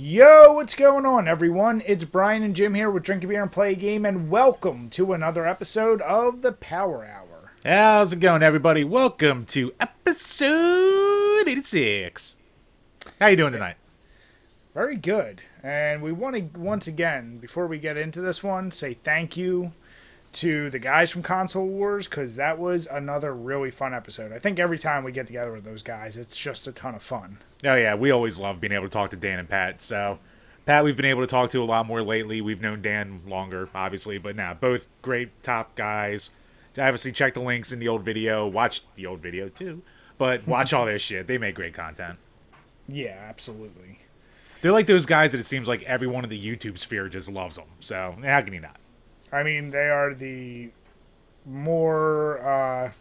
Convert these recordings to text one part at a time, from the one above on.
Yo, what's going on, everyone? It's Brian and Jim here with Drink a Beer and Play a Game, and welcome to another episode of the Power Hour. How's it going, everybody? Welcome to episode 86. How you doing tonight? Very good. And we want to, once again, before we get into this one, say thank you to the guys from Console Wars, because that was another really fun episode. I think every time we get together with those guys, it's just a ton of fun. Oh yeah, we always love being able to talk to Dan and Pat. So, Pat, we've been able to talk to a lot more lately. We've known Dan longer, obviously, but now both great top guys. Obviously, check the links in the old video. Watch the old video too, but watch all their shit. They make great content. Yeah, absolutely. They're like those guys that it seems like everyone in the YouTube sphere just loves them. So how can you not? I mean, they are the more uh,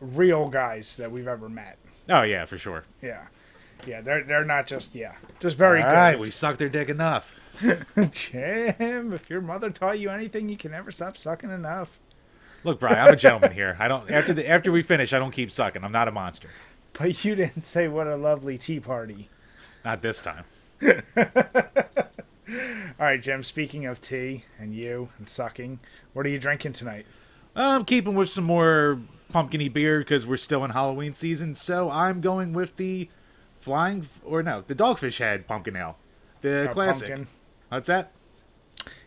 real guys that we've ever met. Oh yeah, for sure. Yeah, yeah, they're they're not just yeah, just very All good. right, we sucked their dick enough. Jim, if your mother taught you anything, you can never stop sucking enough. Look, Brian, I'm a gentleman here. I don't after the after we finish, I don't keep sucking. I'm not a monster. But you didn't say what a lovely tea party. Not this time. All right, Jim. Speaking of tea and you and sucking, what are you drinking tonight? I'm keeping with some more pumpkiny beer because we're still in Halloween season. So I'm going with the flying or no, the Dogfish Head Pumpkin Ale, the classic. pumpkin. What's that?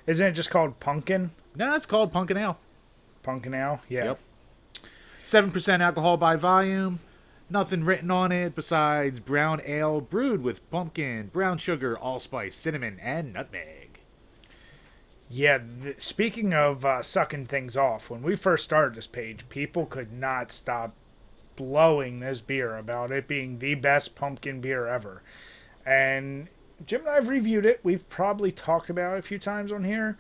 Isn't it just called pumpkin? No, it's called Pumpkin Ale. Pumpkin ale. Yeah. Yep. Seven percent alcohol by volume. Nothing written on it besides brown ale brewed with pumpkin, brown sugar, allspice, cinnamon, and nutmeg. Yeah, th- speaking of uh, sucking things off, when we first started this page, people could not stop blowing this beer about it being the best pumpkin beer ever. And Jim and I have reviewed it. We've probably talked about it a few times on here.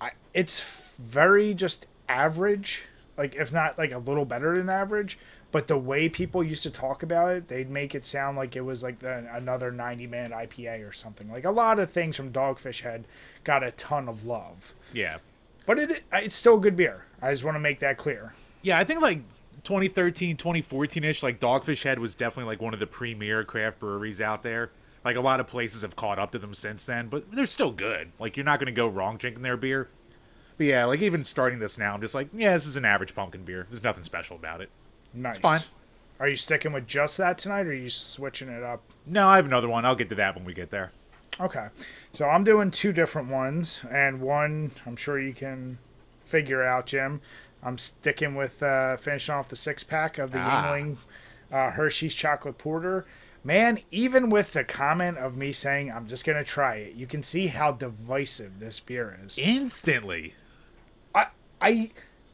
I, it's very just average, like if not like a little better than average. But the way people used to talk about it, they'd make it sound like it was like the, another 90 man IPA or something. Like a lot of things from Dogfish Head got a ton of love. Yeah. But it it's still good beer. I just want to make that clear. Yeah, I think like 2013, 2014-ish, like Dogfish Head was definitely like one of the premier craft breweries out there. Like a lot of places have caught up to them since then, but they're still good. Like you're not going to go wrong drinking their beer. But yeah, like even starting this now, I'm just like, yeah, this is an average pumpkin beer. There's nothing special about it. Nice. fine. Are you sticking with just that tonight, or are you switching it up? No, I have another one. I'll get to that when we get there. Okay. So I'm doing two different ones, and one I'm sure you can figure out, Jim. I'm sticking with uh, finishing off the six pack of the Ah. Yuengling uh, Hershey's Chocolate Porter. Man, even with the comment of me saying I'm just gonna try it, you can see how divisive this beer is. Instantly. I I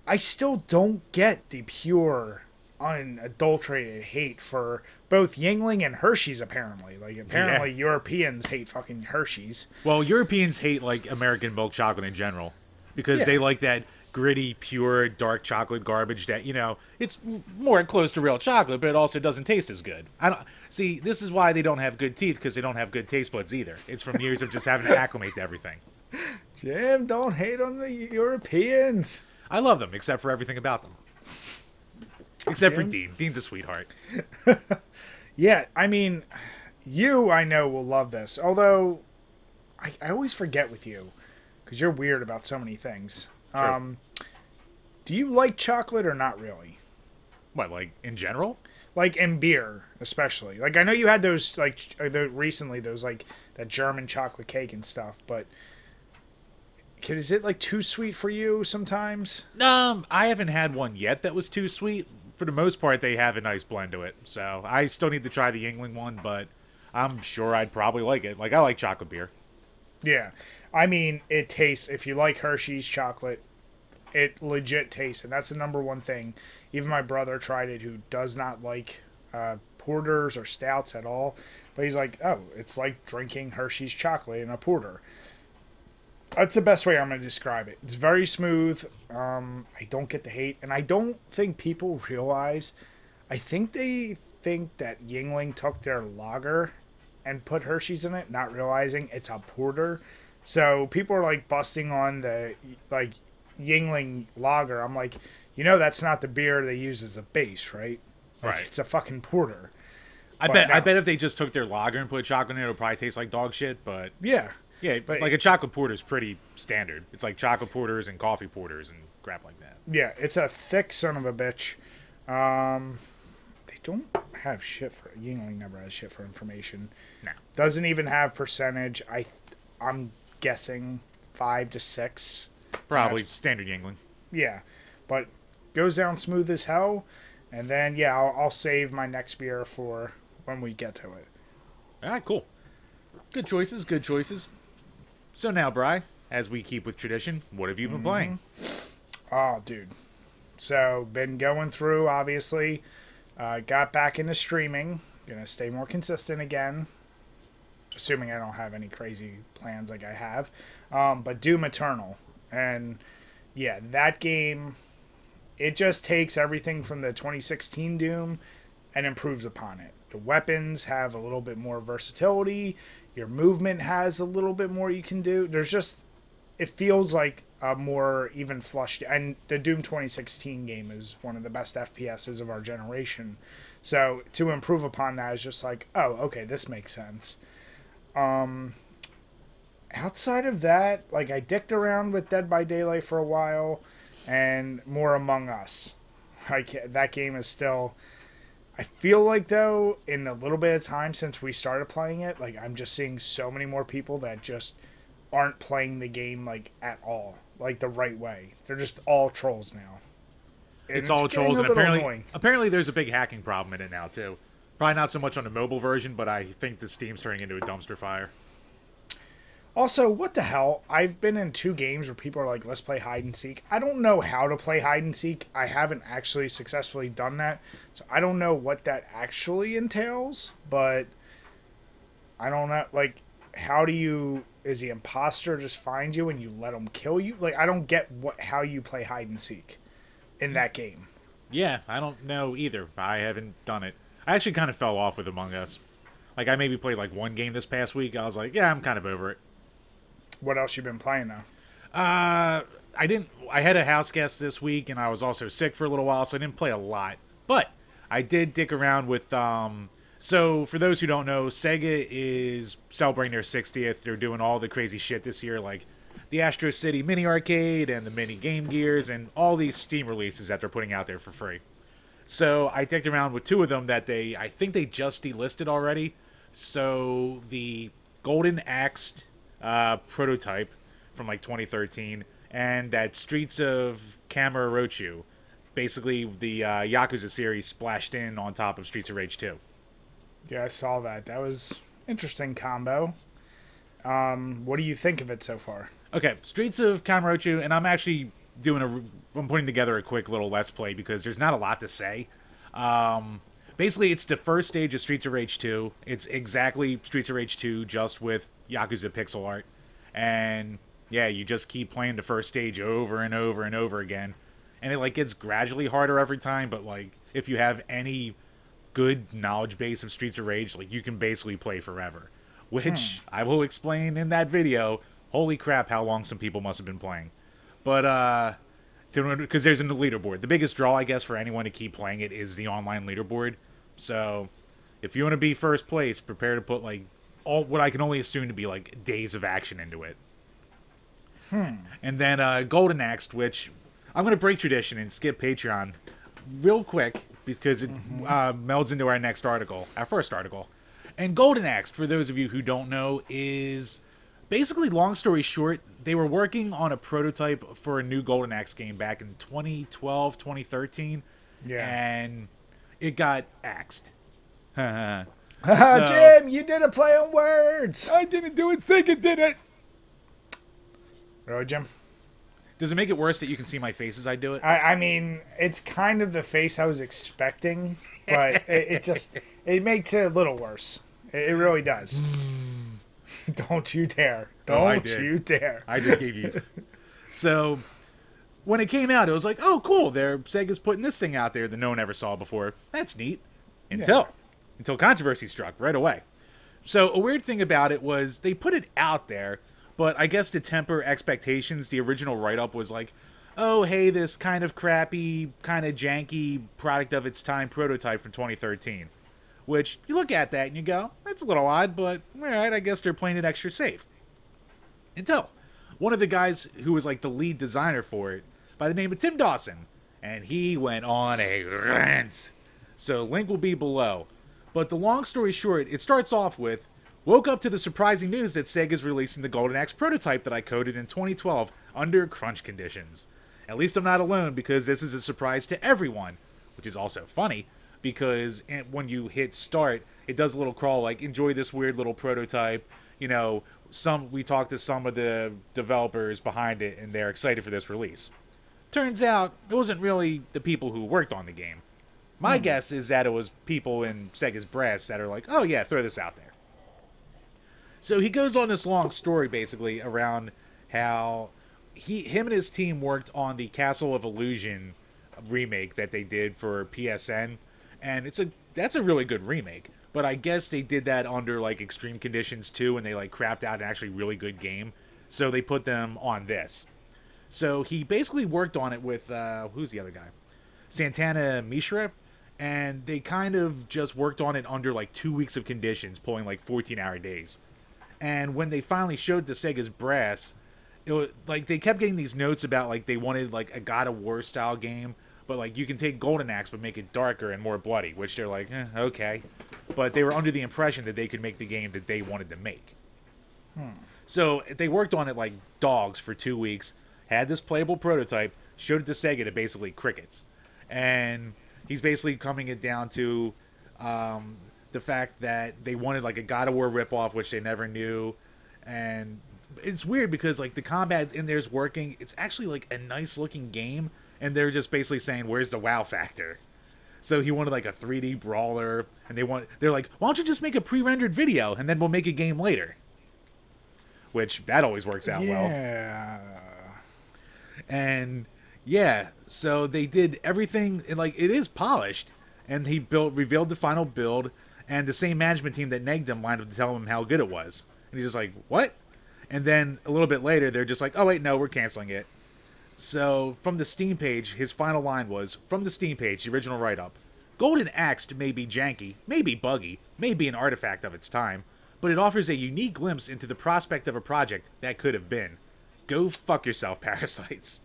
I still don't get the pure unadulterated hate for both Yuengling and Hershey's apparently. Like apparently Europeans hate fucking Hershey's. Well, Europeans hate like American milk chocolate in general because Yeah. they like that gritty, pure, dark chocolate garbage that you know it's more close to real chocolate, but it also doesn't taste as good. I don't see. This is why they don't have good teeth because they don't have good taste buds either. It's from years of just having to acclimate to everything. Jim, don't hate on the Europeans. I love them except for everything about them. Except for Dean. Dean's a sweetheart. Yeah, I mean, you I know will love this. Although I, I always forget with you because you're weird about so many things. True. Um, do you like chocolate or not really? What, like in general? like in beer especially like i know you had those like uh, the, recently those like that german chocolate cake and stuff but is it like too sweet for you sometimes Um, I haven't had one yet that was too sweet. For the most part, they have a nice blend to it. So I still need to try the Yuengling one, but I'm sure I'd probably like it. Like I like chocolate beer. yeah i mean it tastes if you like hershey's chocolate it legit tastes and that's the number one thing even my brother tried it who does not like uh, porters or stouts at all but he's like oh it's like drinking hershey's chocolate in a porter that's the best way I'm going to describe it. It's very smooth. Um, I don't get the hate, and I don't think people realize. I think they think that Yuengling took their lager and put Hershey's in it, not realizing it's a porter. So people are like busting on the like Yuengling lager. I'm like, you know, that's not the beer they use as a base, right? Like, Right. It's a fucking porter. I But bet. I bet if they just took their lager and put chocolate in it, it would probably taste like dog shit. But Yeah. Yeah, But- like a chocolate porter is pretty standard. It's like chocolate porters and coffee porters and crap like that. Yeah, it's a thick son of a bitch. Um, they don't have shit for Yuengling. Never has shit for information. No. Doesn't even have percentage. I, I'm guessing five to six. Probably That's- standard Yuengling. Yeah, but goes down smooth as hell. And then yeah, I'll, I'll save my next beer for when we get to it. All right, cool. Good choices. Good choices. So now, Bry, as we keep with tradition, what have you been playing? Oh, dude. So been going through. Obviously, uh, got back into streaming. Gonna stay more consistent again. Assuming I don't have any crazy plans like I have. Um, but Doom Eternal, and yeah, that game. It just takes everything from the 2016 Doom and improves upon it. The weapons have a little bit more versatility. Your movement has a little bit more you can do. There's just it feels like a more even flushed and the Doom 2016 game is one of the best FPSs of our generation. So to improve upon that is just like, oh, okay, this makes sense. Um outside of that, like I dicked around with Dead by Daylight for a while and more Among Us. Like that game is still I feel like though in a little bit of time since we started playing it, like I'm just seeing so many more people that just aren't playing the game like at all, like the right way. They're just all trolls now. And It's all trolls, and apparently, annoying. apparently, there's a big hacking problem in it now too. Probably not so much on the mobile version, but I think the Steam's turning into a dumpster fire. Also, what the hell? I've been in two games where people are like, "Let's play hide and seek." I don't know how to play hide and seek. I haven't actually successfully done that, so I don't know what that actually entails. But I don't know, like, how do you? Is the imposter just find you and you let him kill you? Like, I don't get what how you play hide and seek in that game. Yeah, I don't know either. I haven't done it. I actually kind of fell off with Among Us. Like I maybe played like one game this past week. I was like, yeah, I'm kind of over it. What else you been playing now? Uh, I didn't. I had a house guest this week, and I was also sick for a little while, so I didn't play a lot. But I did dick around with. Um, so for those who don't know, Sega is celebrating their 60th. They're doing all the crazy shit this year, like the Astro City Mini Arcade and the Mini Game Gears, and all these Steam releases that they're putting out there for free. So I dicked around with two of them that they, I think they just delisted already. So the Golden Axe uh, prototype from like 2013, and that Streets of Kamurocho, basically the uh, Yakuza series splashed in on top of Streets of Rage 2. Yeah, I saw that. That was interesting combo. Um, what do you think of it so far? Okay, Streets of Kamurocho, and I'm actually doing a, I'm putting together a quick little let's play because there's not a lot to say. Um, basically, it's the first stage of Streets of Rage 2. It's exactly Streets of Rage 2, just with Yakuza pixel art, and yeah, you just keep playing the first stage over and over and over again, and it like gets gradually harder every time. But like, if you have any good knowledge base of Streets of Rage, like you can basically play forever. Which I will explain in that video. Holy crap, how long some people must have been playing. But uh because there's a leaderboard. The biggest draw, I guess, for anyone to keep playing it is the online leaderboard. So if you want to be first place, prepare to put like all what I can only assume to be like days of action into it. And then uh, Golden Axe, which I'm going to break tradition and skip Patreon real quick because it uh, melds into our next article, our first article. And Golden Axe, for those of you who don't know, is basically, long story short, they were working on a prototype for a new Golden Axe game back in 2012, 2013. Yeah. And it got axed. I Jim, you did a play on words. I didn't do it. Sega did it. Really, Jim? Does it make it worse that you can see my face as I do it? I, I mean, it's kind of the face I was expecting, but it, it just it makes it a little worse. It, it really does. Hmm. Don't you dare! Oh, Don't did. you dare! I just gave you. So when it came out, it was like, oh, cool. They're Sega's putting this thing out there that no one ever saw before. That's neat. Until Yeah. until controversy struck right away. So a weird thing about it was they put it out there, but I guess to temper expectations, the original write up was like, oh, hey, this kind of crappy, kind of janky product of its time prototype from 2013. Which you look at that and you go, that's a little odd, but all right, I guess they're playing it extra safe. Until one of the guys who was like the lead designer for it, by the name of Tim Dawson, and he went on a rant. So link will be below. But the long story short, it starts off with woke up to the surprising news that Sega's releasing the Golden Axe prototype that I coded in 2012 under crunch conditions. At least I'm not alone because this is a surprise to everyone, which is also funny because when you hit start, it does a little crawl like enjoy this weird little prototype. You know, some we talked to some of the developers behind it and they're excited for this release. Turns out it wasn't really the people who worked on the game. My hmm. guess is that it was people in Sega's brass that are like, "Oh yeah, throw this out there." So he goes on this long story basically around how he him and his team worked on the Castle of Illusion remake that they did for PSN and it's a that's a really good remake. But I guess they did that under like extreme conditions too, and they like crapped out an actually really good game. So they put them on this. So he basically worked on it with uh, who's the other guy, Santana Mishra, and they kind of just worked on it under like two weeks of conditions, pulling like 14 hour days. And when they finally showed the Sega's brass, it was like they kept getting these notes about like they wanted like a God of War style game but like you can take Golden Axe but make it darker and more bloody, which they're like, eh, okay. But they were under the impression that they could make the game that they wanted to make. Hmm. So they worked on it like dogs for two weeks, had this playable prototype, showed it to Sega to basically crickets, and he's basically coming it down to um, the fact that they wanted like a God of War ripoff, which they never knew, and it's weird because like the combat in there is working. It's actually like a nice looking game and they're just basically saying, "Where's the wow factor?" So he wanted like a 3D brawler, and they want they're like, "Why don't you just make a pre-rendered video and then we'll make a game later?" Which that always works out well. yeah. well. And yeah, so they did everything and like it is polished, and he built revealed the final build, and the same management team that nagged him lined up to tell him how good it was, and he's just like, "What?" And then a little bit later, they're just like, "Oh wait, no, we're canceling it." So, from the Steam page, his final line was From the Steam page, the original write up Golden Axe may be janky, may be buggy, may be an artifact of its time, but it offers a unique glimpse into the prospect of a project that could have been. Go fuck yourself, parasites.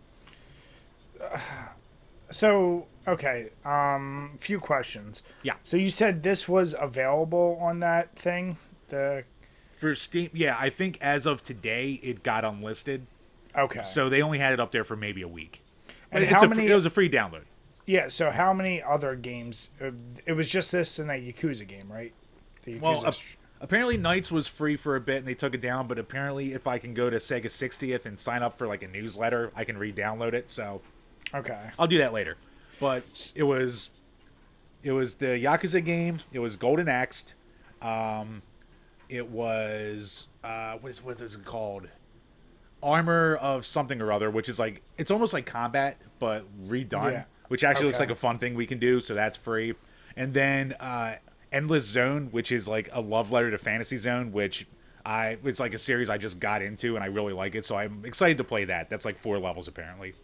so, okay, um, few questions. Yeah. So you said this was available on that thing? The for Steam, yeah, I think as of today it got unlisted. Okay. So they only had it up there for maybe a week. And how a, many? It was a free download. Yeah. So how many other games? Uh, it was just this and that Yakuza game, right? Yakuza well, apparently Knights was free for a bit and they took it down. But apparently, if I can go to Sega 60th and sign up for like a newsletter, I can re-download it. So okay, I'll do that later. But it was it was the Yakuza game. It was Golden Axed. Um, it was uh, what is what is it called? armor of something or other, which is like it's almost like combat but redone, yeah. which actually okay. looks like a fun thing we can do. So that's free. And then uh, Endless Zone, which is like a love letter to Fantasy Zone, which I it's like a series I just got into and I really like it. So I'm excited to play that. That's like four levels apparently.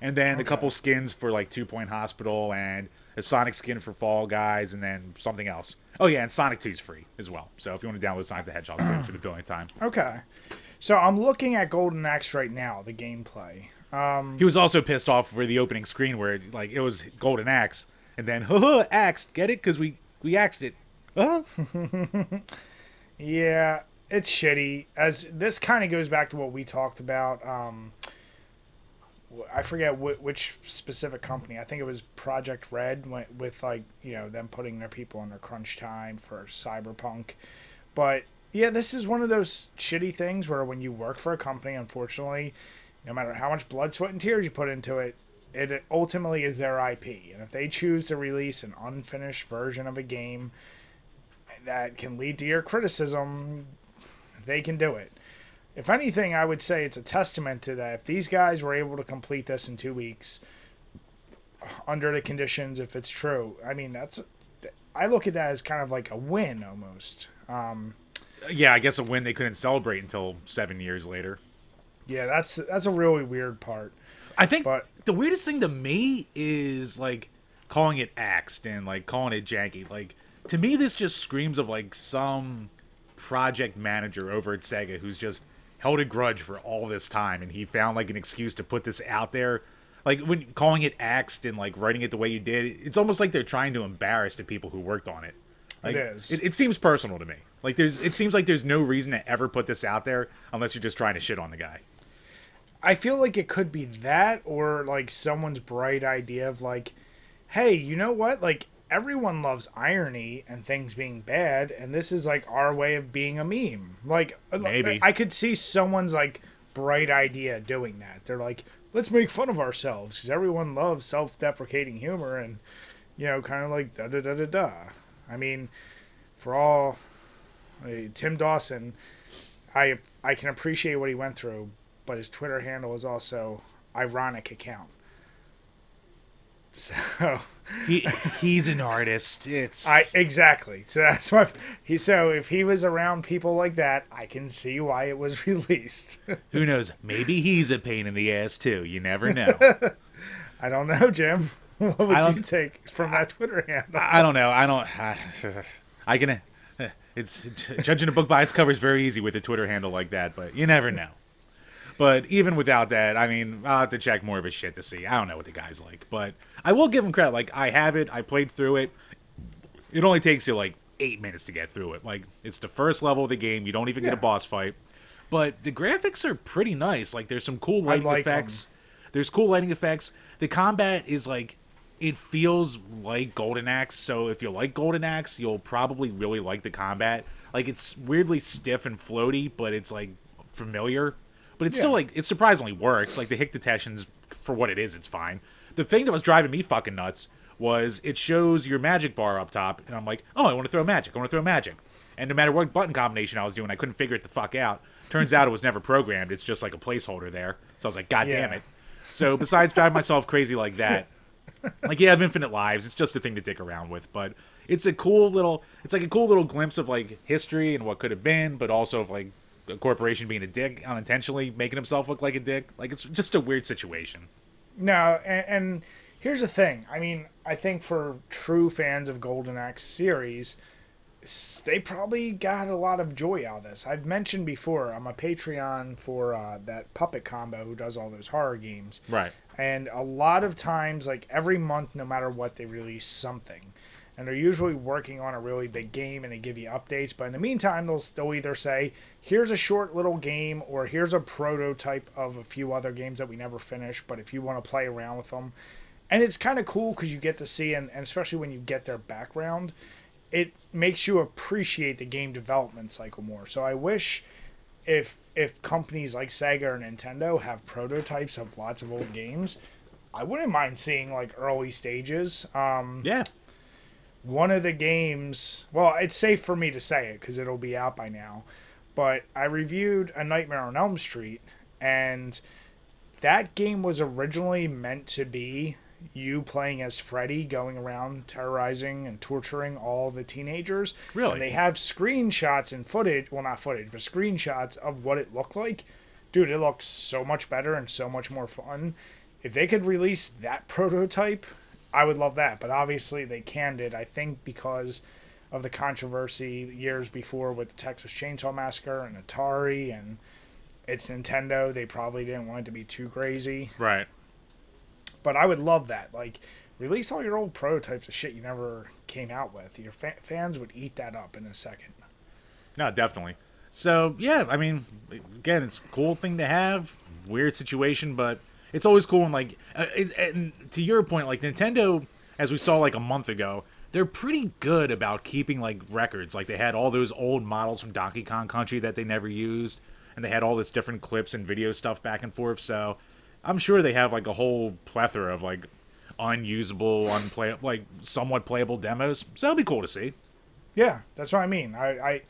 And then okay. a couple skins for like Two Point Hospital and a Sonic skin for Fall Guys, and then something else. Oh yeah, and Sonic Two is free as well. So if you want to download Sonic the Hedgehog for the billion time. Okay. So I'm looking at Golden Axe right now, the gameplay. Um, he was also pissed off for the opening screen where like it was Golden Axe, and then huh, axed, get it? Because we we axed it. Huh? yeah, it's shitty. As this kind of goes back to what we talked about. Um, I forget wh- which specific company. I think it was Projekt Red with, with like you know them putting their people under crunch time for Cyberpunk, but yeah, this is one of those shitty things where when you work for a company, unfortunately, no matter how much blood, sweat, and tears you put into it, it ultimately is their IP. And if they choose to release an unfinished version of a game that can lead to your criticism, they can do it. If anything, I would say it's a testament to that. If these guys were able to complete this in two weeks, under the conditions, if it's true, I mean, that's. I look at that as kind of like a win almost. Um, yeah, I guess a win they couldn't celebrate until seven years later. Yeah, that's that's a really weird part. I think but, the weirdest thing to me is like calling it axed and like calling it janky. Like to me this just screams of like some project manager over at Sega who's just held a grudge for all this time and he found like an excuse to put this out there like when calling it axed and like writing it the way you did it's almost like they're trying to embarrass the people who worked on it like, It is. it, it seems personal to me like there's it seems like there's no reason to ever put this out there unless you're just trying to shit on the guy I feel like it could be that or like someone's bright idea of like, hey, you know what? Like everyone loves irony and things being bad, and this is like our way of being a meme. Like uh, Maybe. I could see someone's like bright idea doing that. They're like, let's make fun of ourselves because everyone loves self-deprecating humor and you know, kind of like da da da da da. I mean, for all uh, Tim Dawson, I I can appreciate what he went through, but his Twitter handle is also ironic account. So he he's an artist it's I exactly. So that's my he. So if he was around people like that, I can see why it was released. who knows maybe he's a pain in the ass too you never know I don't know, Jim. What would you take from that Twitter handle? I don't know. I don't. I, I can. Uh, it's judging a book by its cover is very easy with a Twitter handle like that, but you never know. But even without that, I mean, I'll have to check more of his shit to see. I don't know what the guy's like, but I will give him credit. Like I have it. I played through it. It only takes you like eight minutes to get through it. Like it's the first level of the game. You don't even get a boss fight, but the graphics are pretty nice. Like there's some cool lighting like effects. There's cool lighting effects. The combat is like it feels like Golden Axe, so if you like Golden Axe, you'll probably really like the combat. Like it's weirdly stiff and floaty, but it's like familiar. But it's still like it surprisingly works. Like the hit detections for what it is, it's fine. The thing that was driving me fucking nuts was it shows your magic bar up top, and I'm like, oh, I want to throw magic. I want to throw magic. And no matter what button combination I was doing, I couldn't figure it the fuck out. Turns out it was never programmed. It's just like a placeholder there. So I was like, God damn it. So besides driving myself crazy like that, like yeah, I have infinite lives. It's just a thing to dick around with, but it's a cool little. It's like a cool little glimpse of like history and what could have been, but also of like a corporation being a dick unintentionally, making himself look like a dick. Like it's just a weird situation. No, and, and here's the thing. I mean, I think for true fans of Golden Axe series, they probably got a lot of joy out of this. I've mentioned before, I'm a Patreon for uh, that Puppet Combo who does all those horror games. Right. And a lot of times, like every month, no matter what, they release something. And they're usually working on a really big game and they give you updates. But in the meantime, they'll, they'll either say, here's a short little game or here's a prototype of a few other games that we never finished. But if you want to play around with them. And it's kind of cool because you get to see, and, and especially when you get their background, it makes you appreciate the game development cycle more. So I wish if if companies like Sega or Nintendo have prototypes of lots of old games, I wouldn't mind seeing like early stages. Um, Yeah. One of the games, well, it's safe for me to say it because it'll be out by now, but I reviewed A Nightmare on Elm Street, and that game was originally meant to be you playing as Freddy going around terrorizing and torturing all the teenagers. Really? And they have screenshots and footage, well, not footage, but screenshots of what it looked like. Dude, it looks so much better and so much more fun. If they could release that prototype, I would love that. But obviously, they canned it, I think, because of the controversy years before with the Texas Chainsaw Massacre and Atari and it's Nintendo. They probably didn't want it to be too crazy. Right. But I would love that. Like, release all your old prototypes of shit you never came out with. Your fa- fans would eat that up in a second. No, definitely. So yeah, I mean, again, it's a cool thing to have. Weird situation, but it's always cool when like, uh, and to your point, like Nintendo, as we saw like a month ago, they're pretty good about keeping like records. Like they had all those old models from Donkey Kong Country that they never used, and they had all this different clips and video stuff back and forth. So I'm sure they have like a whole plethora of like unusable, unplay like somewhat playable demos. So that'll be cool to see. Yeah, that's what I mean. I, I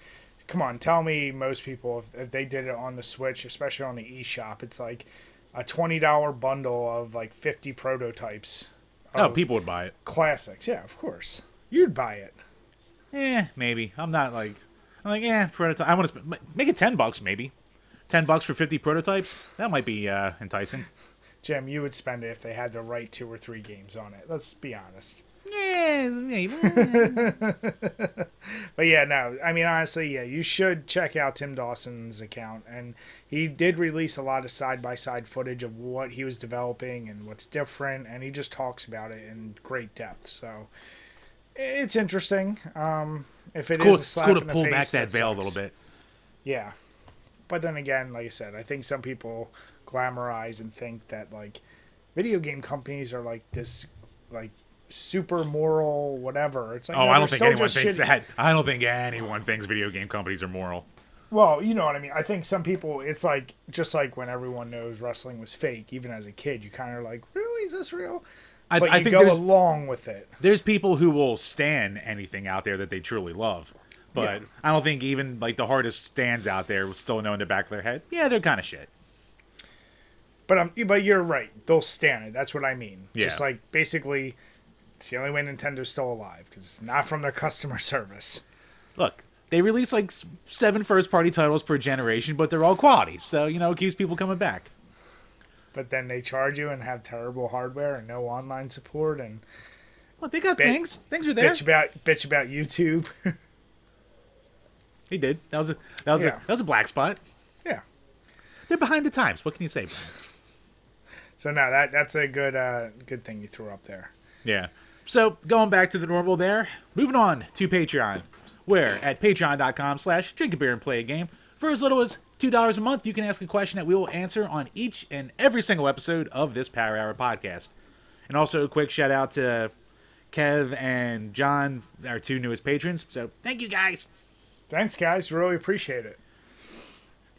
come on, tell me most people if, if they did it on the Switch, especially on the eShop, it's like a twenty dollar bundle of like fifty prototypes. Oh, people would buy it. classics. Yeah, of course, you'd buy it. Eh, maybe. I'm not like I'm like, yeah, prototype. I want to sp- make it ten bucks, maybe. Ten bucks for fifty prototypes. That might be uh, enticing. Jim, you would spend it if they had to write two or three games on it. Let's be honest. Yeah, maybe. But yeah, no. I mean, honestly, yeah, you should check out Tim Dawson's account, and he did release a lot of side by side footage of what he was developing and what's different, and he just talks about it in great depth. So it's interesting. Um, if it it's cool. is It's cool to pull back face, that veil a little bit. Yeah. But then again, like I said, I think some people glamorize and think that like video game companies are like this like super moral whatever. It's like Oh, no, I don't think anyone thinks shitty. that. I don't think anyone thinks video game companies are moral. Well, you know what I mean. I think some people it's like just like when everyone knows wrestling was fake, even as a kid, you kind of like, really, is this real? I, But I you think go along with it. there's people who will stand anything out there that they truly love. But Yeah. I don't think even like the hardest stands out there would still know in the back of their head, yeah, they're kind of shit. But um, but you're right. They'll stand it. That's what I mean. Yeah. Just like basically, it's the only way Nintendo's still alive because it's not from their customer service. Look, they release like seven first party titles per generation, but they're all quality. So, you know, it keeps people coming back. But then they charge you and have terrible hardware and no online support and Well, they got Bitch- things. Things are there. bitch about bitch about YouTube. He did. That was a that was Yeah. a that was a black spot. yeah. They're behind the times. What can you say? So no, that that's a good uh good thing you threw up there. Yeah. So going back to the normal there, moving on to Patreon, where at patreon.com slash drink a beer and play a game, for as little as $2 a month, you can ask a question that we will answer on each and every single episode of this Power Hour podcast. And also a quick shout out to Kev and John, our two newest patrons. So thank you guys. Thanks guys, really appreciate it.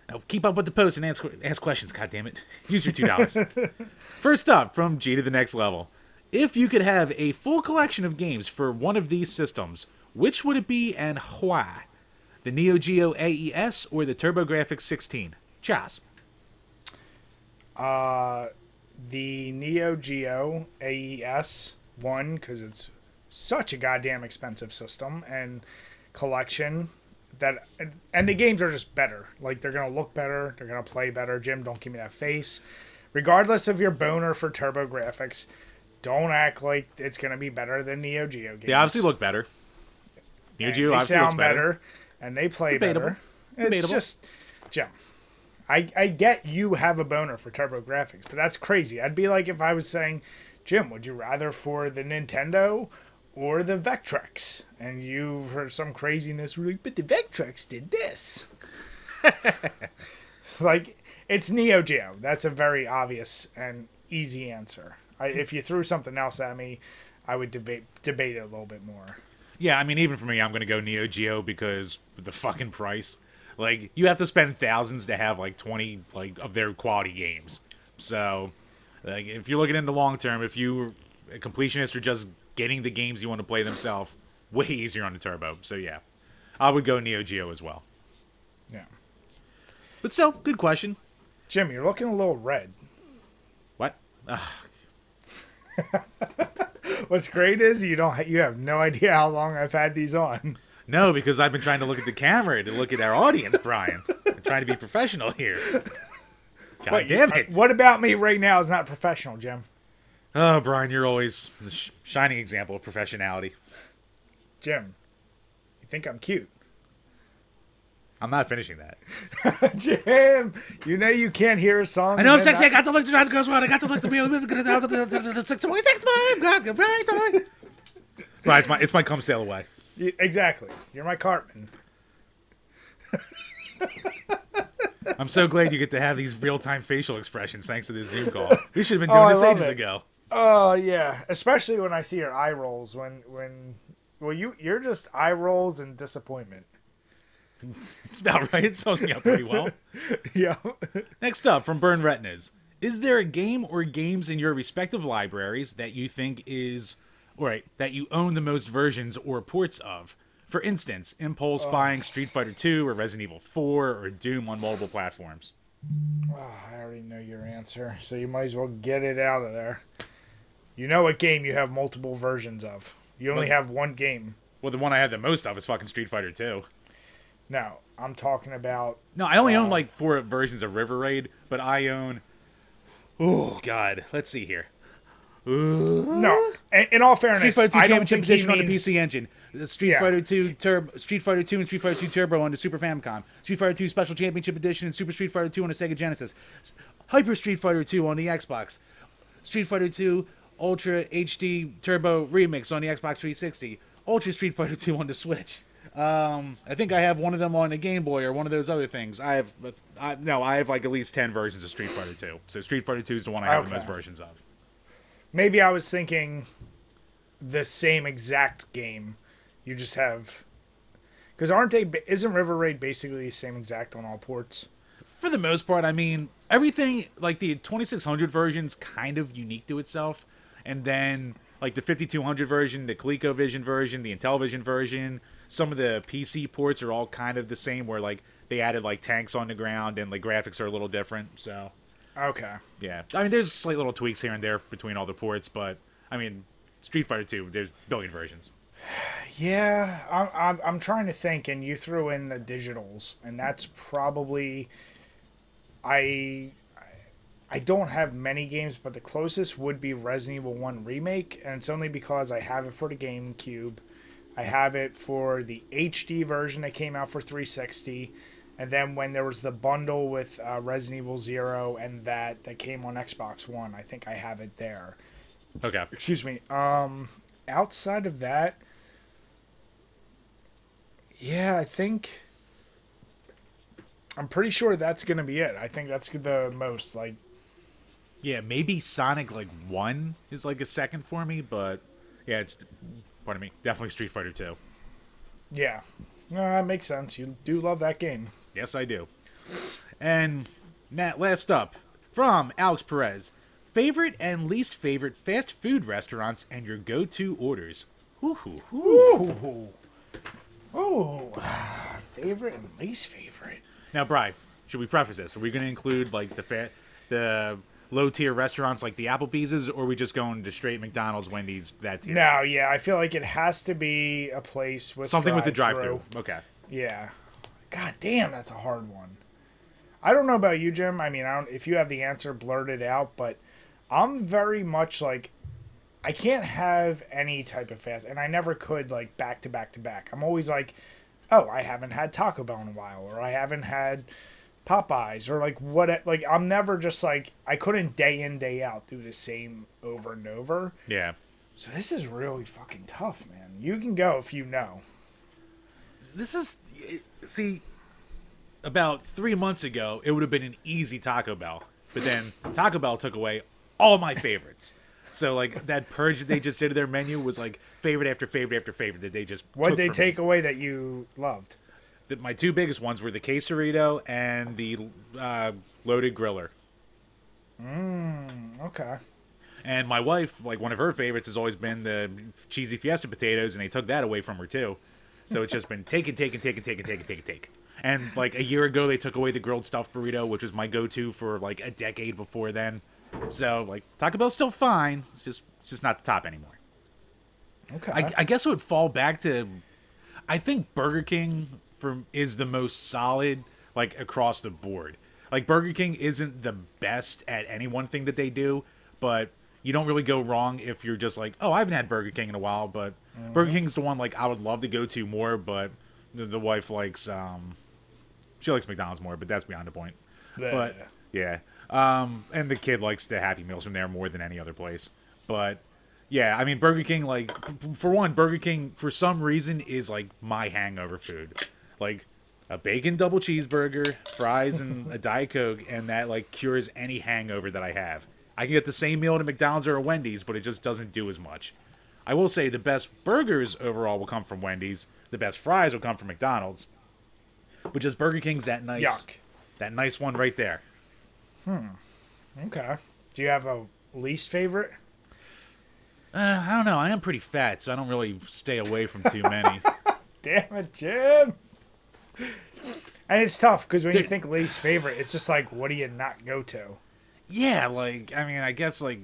Now keep up with the posts and ask, ask questions, God damn it! Use your $2. First up, from G to the next level. If you could have a full collection of games for one of these systems, which would it be and why? The Neo Geo AES or the TurboGrafx 16? Chas. Uh the Neo Geo AES one because it's such a goddamn expensive system and collection that and the games are just better. Like they're gonna look better, they're gonna play better. Jim, don't give me that face. Regardless of your boner for TurboGrafx, don't act like it's gonna be better than Neo Geo games. They obviously look better. Neo And Geo obviously sound looks better. better. and they play Debatable. better. It's Debatable. just Jim. I I get you have a boner for TurboGrafx, but that's crazy. I'd be like if I was saying, Jim, would you rather for the Nintendo or the Vectrex? And you've heard some craziness, were like, but the Vectrex did this. like it's Neo Geo. That's a very obvious and easy answer. I, if you threw something else at me, I would debate debate it a little bit more. Yeah, I mean, even for me, I'm gonna go Neo Geo because the fucking price. Like, you have to spend thousands to have like 20 like of their quality games. So, like, if you're looking in the long term, if you a completionist or just getting the games you want to play themselves, way easier on the turbo. So yeah, I would go Neo Geo as well. Yeah. But still, good question. Jim, you're looking a little red. What? Ugh, What's great is you don't ha- you have no idea how long I've had these on. no, because I've been trying to look at the camera to look at our audience, Brian. I'm trying to be professional here. God Wait, damn it! What about me right now is not professional, Jim? Oh, Brian, you're always the sh- shining example of professionality. Jim, you think I'm cute? I'm not finishing that. Jim, you know you can't hear a song. I know I'm sexy. I got to look to drive the girls. I got to look to be to six to six time. God, time. Right, it's my it's my come sail away. You- exactly. You're my Cartman. I'm so glad you get to have these real time facial expressions thanks to this Zoom call. We should have been Oh, doing I this ages it. ago. Oh yeah, especially when I see your eye rolls when when well you you're just eye rolls and disappointment. It's about right. It sums me up pretty well. yeah. Next up from Burn Retinas. Is there a game or games in your respective libraries that you think is or right, that you own the most versions or ports of? For instance, Impulse uh. buying Street Fighter 2 or Resident Evil 4 or Doom on multiple platforms. Oh, I already know your answer, so you might as well get it out of there. You know what game you have multiple versions of. You only What? have one game. Well, the one I have the most of is fucking Street Fighter 2. No, I'm talking about No, I only own um, like four versions of River Raid, but I own. Oh God, let's see here. No, in, in all fairness, Street Fighter 2 Championship Edition on the PC Engine. Street Yeah. Fighter 2 Turbo, Street Fighter 2 and Street Fighter 2 Turbo on the Super Famicom. Street Fighter 2 Special Championship Edition and Super Street Fighter 2 on the Sega Genesis. Hyper Street Fighter 2 on the Xbox. Street Fighter 2 Ultra HD Turbo Remix on the Xbox 360. Ultra Street Fighter 2 on the Switch. Um, I think I have one of them on a Game Boy or one of those other things. I have, I, no, I have like at least ten versions of Street Fighter 2. So Street Fighter 2 is the one I have the most versions of. Maybe I was thinking the same exact game. You just have because aren't they? Isn't River Raid basically the same exact on all ports? for the most part, I mean, everything like the 2600 version's kind of unique to itself, and then like the 5200 version, the ColecoVision version, the Intellivision version, some of the PC ports are all kind of the same, where like they added like tanks on the ground and the graphics are a little different. So Okay. yeah, I mean, there's slight little tweaks here and there between all the ports, but I mean, Street Fighter 2, there's billion versions. Yeah, I'm, I'm, I'm trying to think, and you threw in the digitals, and that's probably I I don't have many games, but the closest would be Resident Evil One remake, and it's only because I have it for the GameCube, I have it for the HD version that came out for 360, and then when there was the bundle with uh, Resident Evil Zero and that that came on Xbox One, I think I have it there Okay. excuse me um outside of that yeah i think i'm pretty sure that's gonna be it i think that's the most like Yeah, maybe Sonic like 1 is like a second for me, but yeah, it's pardon me, definitely Street Fighter 2. yeah no, that makes sense you do love that game Yes, I do. And Matt, last up from Alex Perez, favorite and least favorite fast food restaurants and your go-to orders. Hoo hoo hoo. Ooh. oh favorite and least favorite Now, Bri, should we preface this? Are we going to include like the fa- the low tier restaurants like the Applebee's, or are we just going to straight McDonald's, Wendy's, that tier? no yeah i feel like it has to be a place with Something with the drive-through. drive-through. Okay. Yeah. God damn, that's a hard one. I don't know about you, Jim. I mean, I don't if you have the answer, blurt it out, but I'm very much like I can't have any type of fast and I never could like back to back to back. I'm always like, "Oh, I haven't had Taco Bell in a while or I haven't had Popeyes or like what like I'm never just like I couldn't day in day out do the same over and over. Yeah. So this is really fucking tough, man. You can go if you know. This is see about three months ago, it would have been an easy Taco Bell, but then Taco Bell took away all my favorites. So like that purge that they just did to their menu was like favorite after favorite after favorite that they just What they from me. take away that you loved? The- my two biggest ones were the quesarito and the uh, loaded griller. Okay. And my wife, like one of her favorites, has always been the cheesy fiesta potatoes, and they took that away from her too. So it's just been take and take and take and take and take and take and take. And like a year ago, they took away the grilled stuffed burrito, which was my go-to for like a decade before then. So like Taco Bell's still fine. It's just it's just not the top anymore. Okay. I, I guess it would fall back to, I think Burger King from is the most solid like across the board. Like Burger King isn't the best at any one thing that they do, but you don't really go wrong if you're just like, oh, I haven't had Burger King in a while, but Burger King's the one like I would love to go to more, but the, the wife likes um, she likes McDonald's more, but that's beyond the point. But yeah, um, and the kid likes the Happy Meals from there more than any other place. But yeah, I mean Burger King, like for one, Burger King for some reason is like my hangover food, like a bacon double cheeseburger, fries, and a diet coke, and that like cures any hangover that I have. I can get the same meal at a McDonald's or a Wendy's, but it just doesn't do as much. I will say the best burgers overall will come from Wendy's. The best fries will come from McDonald's. But just Burger King's that nice, Yuck. that nice one right there. Hmm. Okay. Do you have a least favorite? Uh, I don't know. I am pretty fat, so I don't really stay away from too many. Damn it, Jim. And it's tough because when you think least favorite, it's just like, what do you not go to? yeah, like I mean, I guess like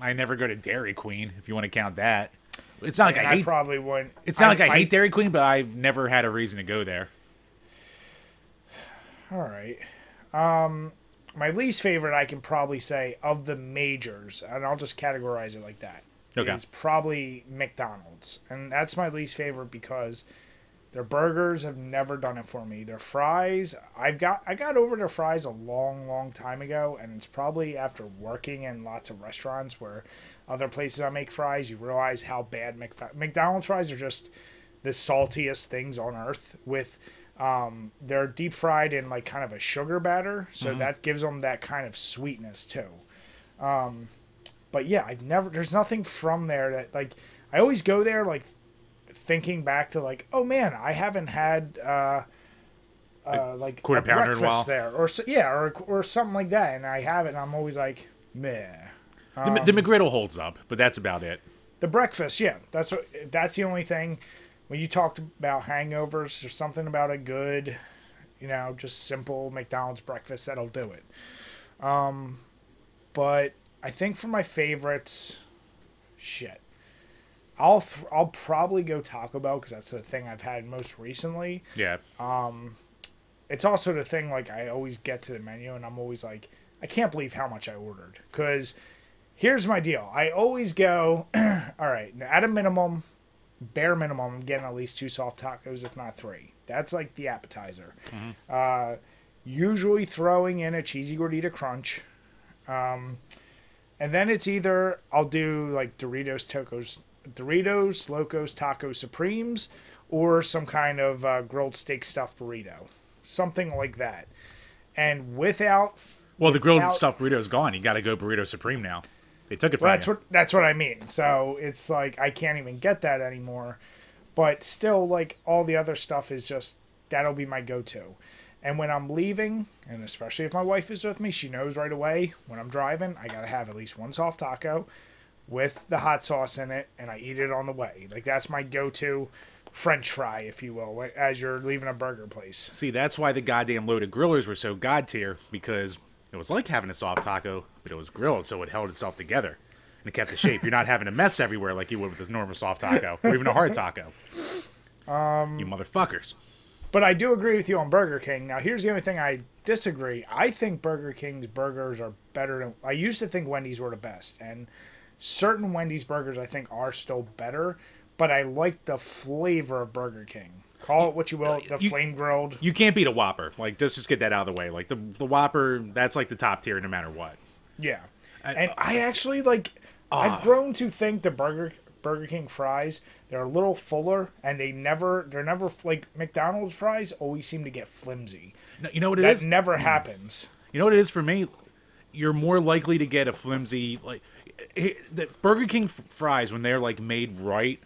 I never go to Dairy Queen if you want to count that. It's not like I I hate. probably wouldn't. it's not like I, hate Dairy Queen, but I've never had a reason to go there. All right. Um, my least favorite I can probably say of the majors, and I'll just categorize it like that. Okay. Is probably McDonald's, and that's my least favorite because their burgers have never done it for me. Their fries, I've got I got over their fries a long, long time ago, and it's probably after working in lots of restaurants where other places I make fries, you realize how bad Mc- McDonald's fries are just the saltiest things on earth with um, they're deep fried in like kind of a sugar batter so that gives them that kind of sweetness too um, but yeah i've never there's nothing from there that like i always go there like thinking back to like oh man i haven't had uh uh, like quarter a pounder in a breakfast while? there, or so, yeah, or or something like that, and I have it, and I'm always like, meh. The, Um, the McGriddle holds up, but that's about it. The breakfast, yeah, that's what that's the only thing. When you talked about hangovers, there's something about a good, you know, just simple McDonald's breakfast that'll do it. Um, but I think for my favorites, shit, I'll th- I'll probably go Taco Bell because that's the thing I've had most recently. Yeah. Um, It's also the thing like I always get to the menu and I'm always like, I can't believe how much I ordered because here's my deal. I always go, all right, at a minimum, bare minimum, I'm getting at least two soft tacos, if not three. That's like the appetizer. Uh, usually throwing in a cheesy gordita crunch. Um, and then it's either I'll do like Doritos Tacos, Doritos Locos Taco Supremes, or some kind of uh, grilled steak stuffed burrito, something like that. And without Well, the grilled Without- stuffed burrito's gone. You got to go burrito supreme now. They took it from Well, that's you. what that's what I mean. So it's like I can't even get that anymore. But still, like all the other stuff is just that'll be my go-to. And when I'm leaving, and especially if my wife is with me, she knows right away when I'm driving, I gotta have at least one soft taco with the hot sauce in it, and I eat it on the way. Like that's my go-to French fry, if you will, as you're leaving a burger place. See, that's why the goddamn loaded grillers were so god tier because it was like having a soft taco, but it was grilled, so it held itself together and it kept the shape. You're not having a mess everywhere like you would with a normal soft taco or even a hard taco. Um, you motherfuckers. But I do agree with you on Burger King. Now, here's the only thing I disagree. I think Burger King's burgers are better than. I used to think Wendy's were the best, and certain Wendy's burgers I think are still better. But I like the flavor of Burger King. Call it what you will, the You- flame grilled. You can't beat a Whopper. Like, let's just get that out of the way. Like the the Whopper, that's like the top tier no matter what. Yeah, and I actually like. I've ah. grown to think the Burger Burger King fries they're a little fuller, and they never they're never like McDonald's fries always seem to get flimsy. No, You know what it That is? never happens. You know what it is for me? You're more likely to get a flimsy like the Burger King fries when they're like made right.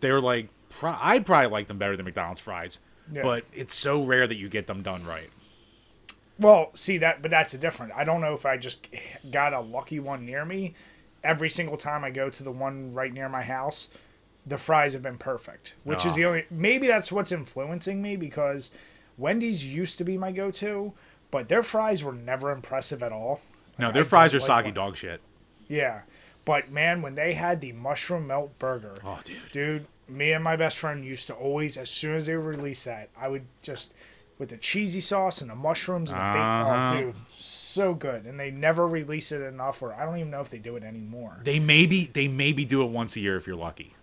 They're like pro- I'd probably like them better than McDonald's fries, Yeah. but it's so rare that you get them done right. Well, see that, but that's a different. I don't know if I just got a lucky one near me. Every single time I go to the one right near my house, the fries have been perfect. Which is Ah. the only. Maybe that's what's influencing me because Wendy's used to be my go-to, but their fries were never impressive at all. No, Like, their I fries are like soggy one. dog shit. Yeah, but man, when they had the mushroom melt burger, Oh, dude. dude, me and my best friend used to always, as soon as they would release that, I would just with the cheesy sauce and the mushrooms and the bacon. Uh-huh. Oh, dude, so good. And they never release it enough, or I don't even know if they do it anymore. They maybe they maybe do it once a year if you're lucky.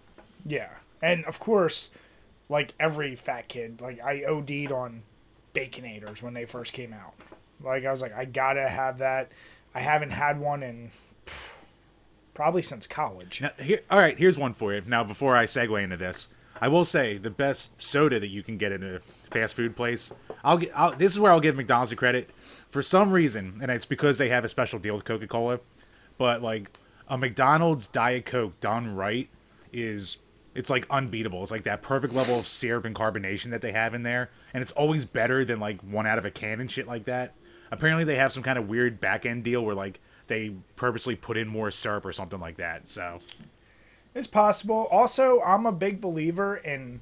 Yeah, and of course, like every fat kid, like I OD'd on Baconators when they first came out. Like I was like, I gotta have that. I haven't had one in pff, probably since college. Now, here, all right, here's one for you. Now, before I segue into this, I will say the best soda that you can get in a fast food place. I'll get. I'll, this is where I'll give McDonald's the credit. For some reason, and it's because they have a special deal with Coca Cola, but like a McDonald's Diet Coke done right is it's like unbeatable. It's like that perfect level of syrup and carbonation that they have in there, and it's always better than like one out of a can and shit like that. Apparently, they have some kind of weird back end deal where like they purposely put in more syrup or something like that. So It's possible. Also, I'm a big believer in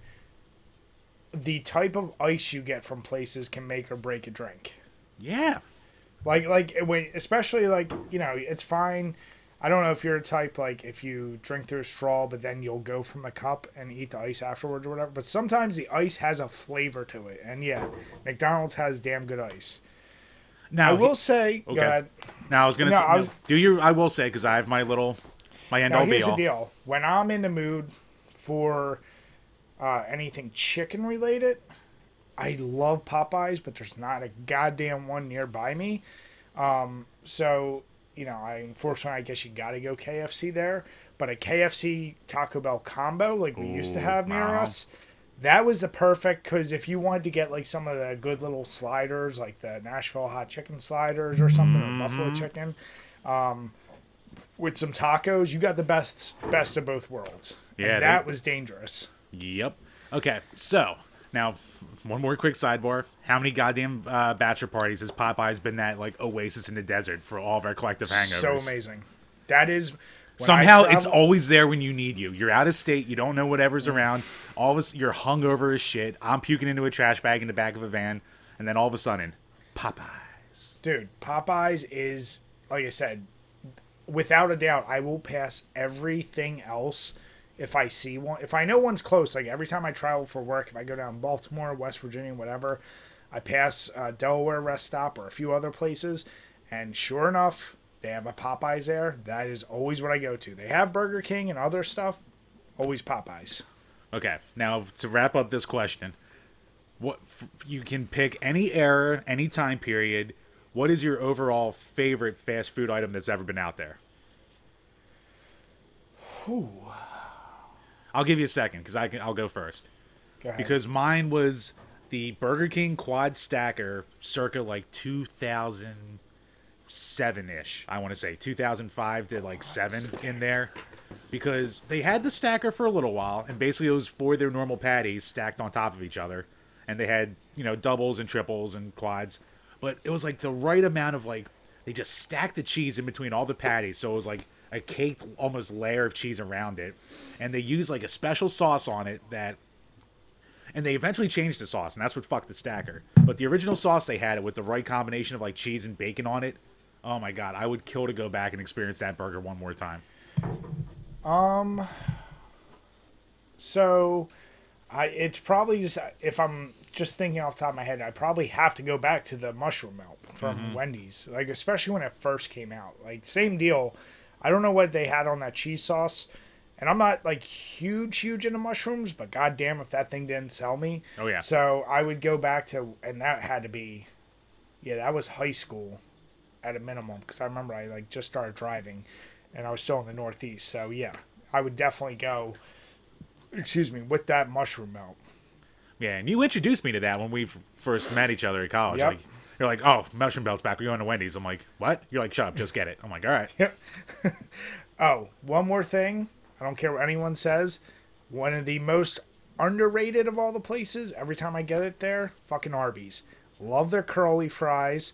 the type of ice you get from places can make or break a drink. yeah, Like like when especially like, you know, it's fine. I don't know if you're a type like if you drink through a straw but then you'll go from the cup and eat the ice afterwards or whatever, but sometimes the ice has a flavor to it. And yeah, McDonald's has damn good ice. Now I will say, Okay. go ahead. Now I was gonna No, say, I no, was- do your. I will say because I have my little, my end Now, all be here's the all. deal: when I'm in the mood for uh, anything chicken related, I love Popeyes, but there's not a goddamn one nearby me. Um, so you know, I unfortunately, I guess you got to go KFC there. But a KFC Taco Bell combo, like we used to have near uh-huh. us, that was the perfect. Because if you wanted to get like some of the good little sliders, like the Nashville hot chicken sliders or something, or buffalo Mm-hmm. chicken, um, with some tacos, you got the best best of both worlds. Yeah, they- that was dangerous. Yep. Okay. So now, one more quick sidebar. How many goddamn uh, bachelor parties has Popeyes been that like oasis in the desert for all of our collective hangovers? So amazing. That is Somehow it's always there when you need you. You're out of state. You don't know whatever's around. All of us, you're hungover as shit. I'm puking into a trash bag in the back of a van, and then all of a sudden, Popeyes. dude. Popeyes is like I said, without a doubt, I will pass everything else if I see one. If I know one's close, like every time I travel for work, if I go down Baltimore, West Virginia, whatever, I pass uh, Delaware rest stop or a few other places, and sure enough, they have a Popeyes there. That is always what I go to. They have Burger King and other stuff. Always Popeyes. Okay, now to wrap up this question, what f- you can pick any era, any time period. What is your overall favorite fast food item that's ever been out there? I'll give you a second because I can. I'll go first Go because mine was the Burger King Quad Stacker, circa like 2007 ish. I want to say 2005 to like oh, seven in there, because they had the stacker for a little while, and basically it was for their normal patties stacked on top of each other, and they had you know doubles and triples and quads, but it was like the right amount of like they just stacked the cheese in between all the patties, so it was like a caked almost layer of cheese around it, and they used like a special sauce on it that and they eventually changed the sauce, and that's what fucked the stacker. But the original sauce they had it with the right combination of like cheese and bacon on it. Oh my god, I would kill to go back and experience that burger one more time. Um. So, I it's probably just if I'm just thinking off the top of my head, I probably have to go back to the mushroom melt from Wendy's. Like especially when it first came out. Like same deal. I don't know what they had on that cheese sauce. And I'm not like huge, huge into mushrooms, but goddamn if that thing didn't sell me. Oh, yeah. So I would go back to, and that had to be, yeah, that was high school, at a minimum, because I remember I like just started driving, and I was still in the Northeast. So yeah, I would definitely go excuse me, with that mushroom melt. Yeah, and you introduced me to that when we first met each other at college. Yep. Like, you're like, oh, mushroom belt's back. We're going to Wendy's. I'm like, what? You're like, shut up, just get it. I'm like, all right. Yep. oh, one more thing. I don't care what anyone says. One of the most underrated of all the places, every time I get it there, fucking Arby's. Love their curly fries.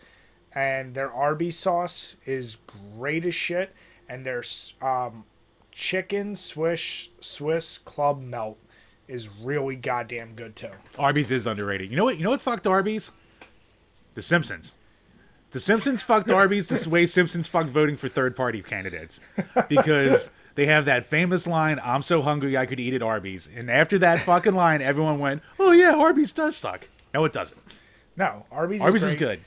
And their Arby's sauce is great as shit. And their um, chicken Swiss Swiss club melt is really goddamn good too. Arby's is underrated. You know what? You know what fucked Arby's? The Simpsons. The Simpsons fucked Arby's the way Simpsons fucked voting for third party candidates. Because they have that famous line, I'm so hungry I could eat at Arby's. And after that fucking line, everyone went, Oh yeah, Arby's does suck. No, it doesn't. No, Arby's. Arby's is great. good.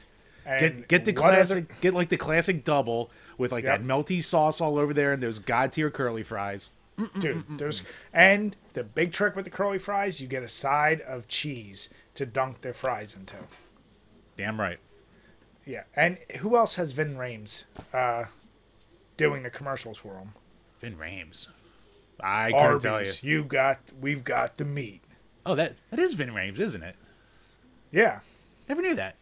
Get get the what other- classic get like the classic double with like Yep. that melty sauce all over there and those god tier curly fries. dude. There's and the big trick with the curly fries, you get a side of cheese to dunk the fries into. Damn right. Yeah, and who else has Ving Rhames uh, doing the commercials for them? Ving Rhames. I can't tell you. You got, we've got the meat. Oh, that that is Ving Rhames, isn't it? Yeah, Never knew that.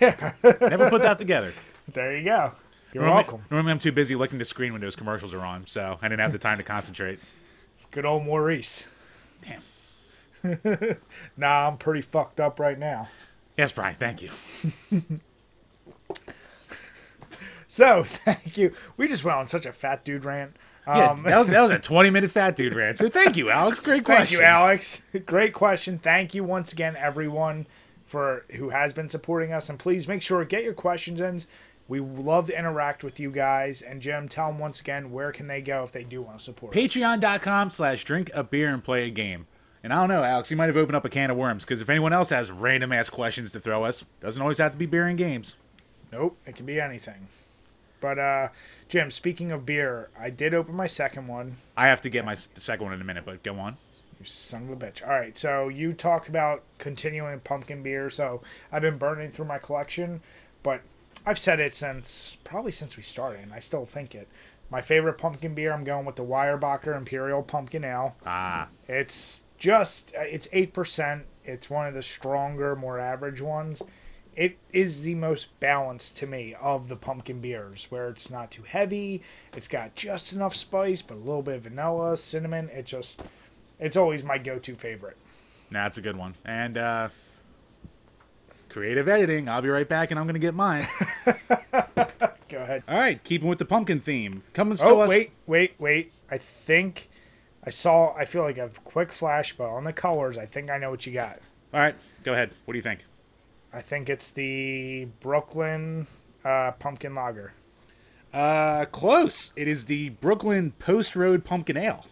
Yeah. Never put that together. there you go. You're Normally, welcome. normally I'm too busy looking the screen when those commercials are on, so I didn't have the time to concentrate. Good old Maurice. Damn. Nah, I'm pretty fucked up right now. Yes, Brian, thank you. So thank you. We just went on such a fat dude rant. Yeah, Um, that, was, that was a 20 minute fat dude rant. So thank you, Alex. Great question. Thank you, Alex. Great question. Thank you once again, everyone, for who has been supporting us. And please make sure get your questions in. We love to interact with you guys. And Jim, tell them once again where can they go if they do want to support us. Patreon.com slash drink a beer and play a game. And I don't know, Alex, you might have opened up a can of worms because if anyone else has random ass questions to throw us, doesn't always have to be beer and games. Nope, it can be anything. But uh, Jim, speaking of beer, I did open my second one. I have to get my second one in a minute, but go on. You son of a bitch. All right, so you talked about continuing pumpkin beer, so I've been burning through my collection, but I've said it since probably since we started, and I still think it. My favorite pumpkin beer, I'm going with the Weyerbacher Imperial Pumpkin Ale. Ah, It's just uh, it's eight percent. It's one of the stronger, more average ones. It is the most balanced to me of the pumpkin beers, where it's not too heavy. It's got just enough spice, but a little bit of vanilla, cinnamon. It just, it's always my go-to favorite. nah, that's a good one. And uh, creative editing. I'll be right back, and I'm gonna get mine. Go ahead. All right, keeping with the pumpkin theme, comes to Oh us. wait, wait, wait. I think I saw. I feel like a quick flash, but on the colors, I think I know what you got. All right, go ahead. What do you think? I think it's the Brooklyn uh, Pumpkin Lager. Uh, close. It is the Brooklyn Post Road Pumpkin Ale.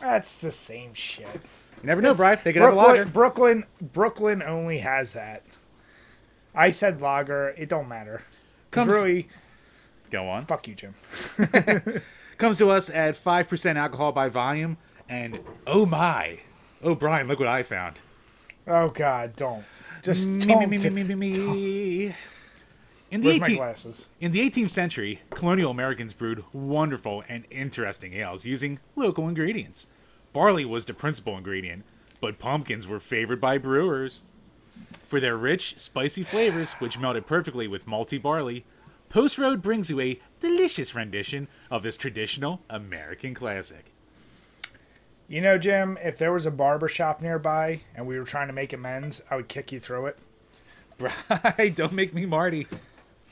That's the same shit. You never know, Brian. They could have a Brooklyn, lager. Brooklyn, Brooklyn only has that. I said lager. It don't matter. 'Cause Comes- really, Go on. fuck you, Jim. Comes to us at five percent alcohol by volume, and oh my, oh Brian, look what I found. Oh God, don't. Just Me, don't. me, me, me, me, me, me. In the Where's my 18th, glasses? in the 18th century, colonial Americans brewed wonderful and interesting ales using local ingredients. Barley was the principal ingredient, but pumpkins were favored by brewers. For their rich, spicy flavors, which melted perfectly with malty barley, Post Road brings you a delicious rendition of this traditional American classic. You know, Jim, if there was a barber shop nearby and we were trying to make amends, I would kick you through it, Right, don't make me Marty.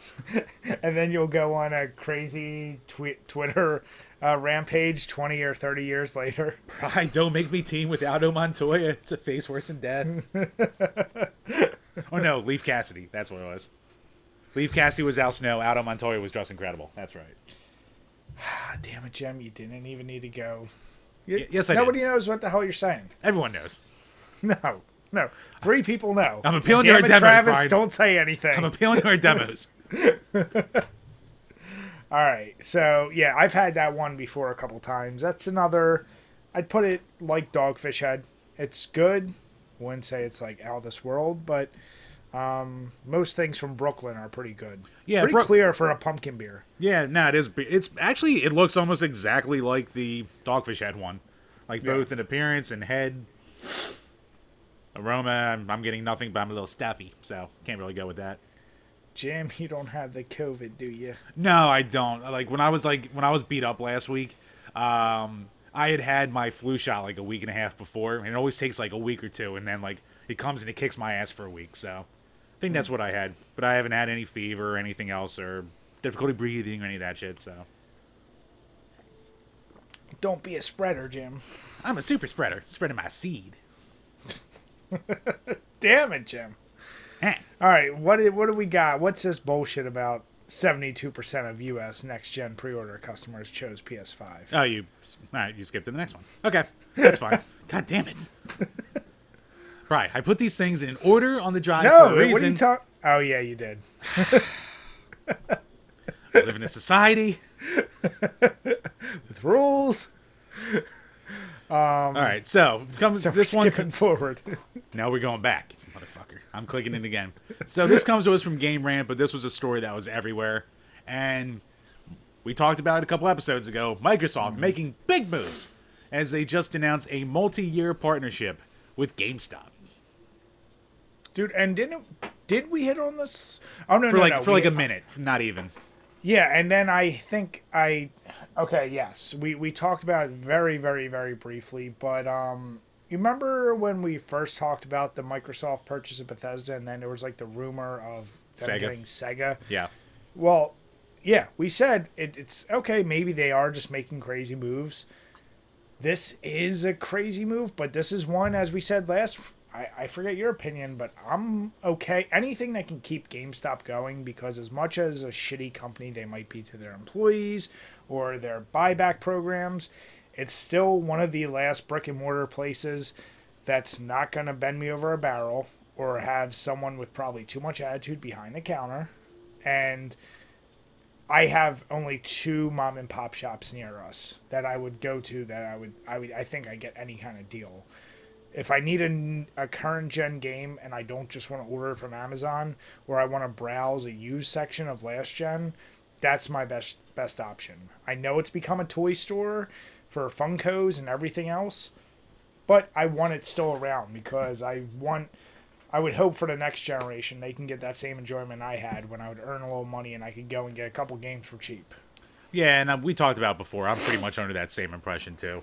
and then you'll go on a crazy twi- Twitter uh, rampage twenty or thirty years later. Right, don't make me team with Aldo Montoya. It's a face worse than death. oh no, Leif Cassidy. That's what it was. Leif Cassidy was Al Snow. Aldo Montoya was just incredible. That's right. God damn it, Jim! You didn't even need to go. You- Y- yes, I did. Nobody knows what the hell you're saying. Everyone knows. No, no. Three people know. I'm appealing to our it, demos, Travis, Brian. don't say anything. I'm appealing to our demos. All right. So yeah, I've had that one before a couple times. That's another. I'd put it like Dogfish Head. It's good. Wouldn't say it's like out of this world, but um, most things from Brooklyn are pretty good. Yeah, pretty Brook- clear for a pumpkin beer. Yeah, no, it is. It's actually it looks almost exactly like the Dogfish Head one, like Yeah. both in appearance and head. Aroma, I'm, I'm getting nothing, but I'm a little stuffy, so can't really go with that. Jim, you don't have the COVID, do you? No, I don't. Like when I was like when I was beat up last week, um, I had had my flu shot like a week and a half before, and it always takes like a week or two, and then like it comes and it kicks my ass for a week. So I think that's what I had, but I haven't had any fever or anything else or difficulty breathing or any of that shit. So Don't be a spreader, Jim. I'm a super spreader, spreading my seed. Damn it, Jim. All right, what do, what do we got? What's this bullshit about? Seventy-two percent of U.S. next-gen pre-order customers chose PS5. Oh, you. All right, you skipped to the next one. Okay, that's fine. God damn it. Right, I put these things in order on the drive No, for a what are reason. you talking? Oh yeah, you did. I live in a society. With rules. All right, so comes So this one. skipping forward. Now we're going back. I'm clicking it again. So this comes to us from Game Rant, but this was a story that was everywhere, and we talked about it a couple episodes ago. Microsoft making big moves as they just announced a multi-year partnership with GameStop Dude, and didn't did we hit on this? Oh no, for no, like no, for we- like a minute, not even. Yeah, and then I think I okay, yes. We we talked about it very very very briefly, but um you remember when we first talked about the Microsoft purchase of Bethesda and then there was like the rumor of them Sega. getting Sega? Yeah, Well, yeah, we said it, it's okay, maybe they are just making crazy moves. This is a crazy move, but this is one, as we said last. I, I forget your opinion, but I'm okay. Anything that can keep GameStop going, because as much as a shitty company they might be to their employees or their buyback programs, it's still one of the last brick and mortar places that's not going to bend me over a barrel or have someone with probably too much attitude behind the counter and I have only two mom and pop shops near us that I would go to that I would I would I think I get any kind of deal. If I need a, a current gen game and I don't just want to order it from Amazon or I want to browse a used section of last gen, that's my best best option. I know it's become a toy store for Funkos and everything else, but I want it still around because I want I would hope for the next generation they can get that same enjoyment I had when I would earn a little money and I could go and get a couple games for cheap. Yeah, and uh, we talked about before. I'm pretty much under that same impression too.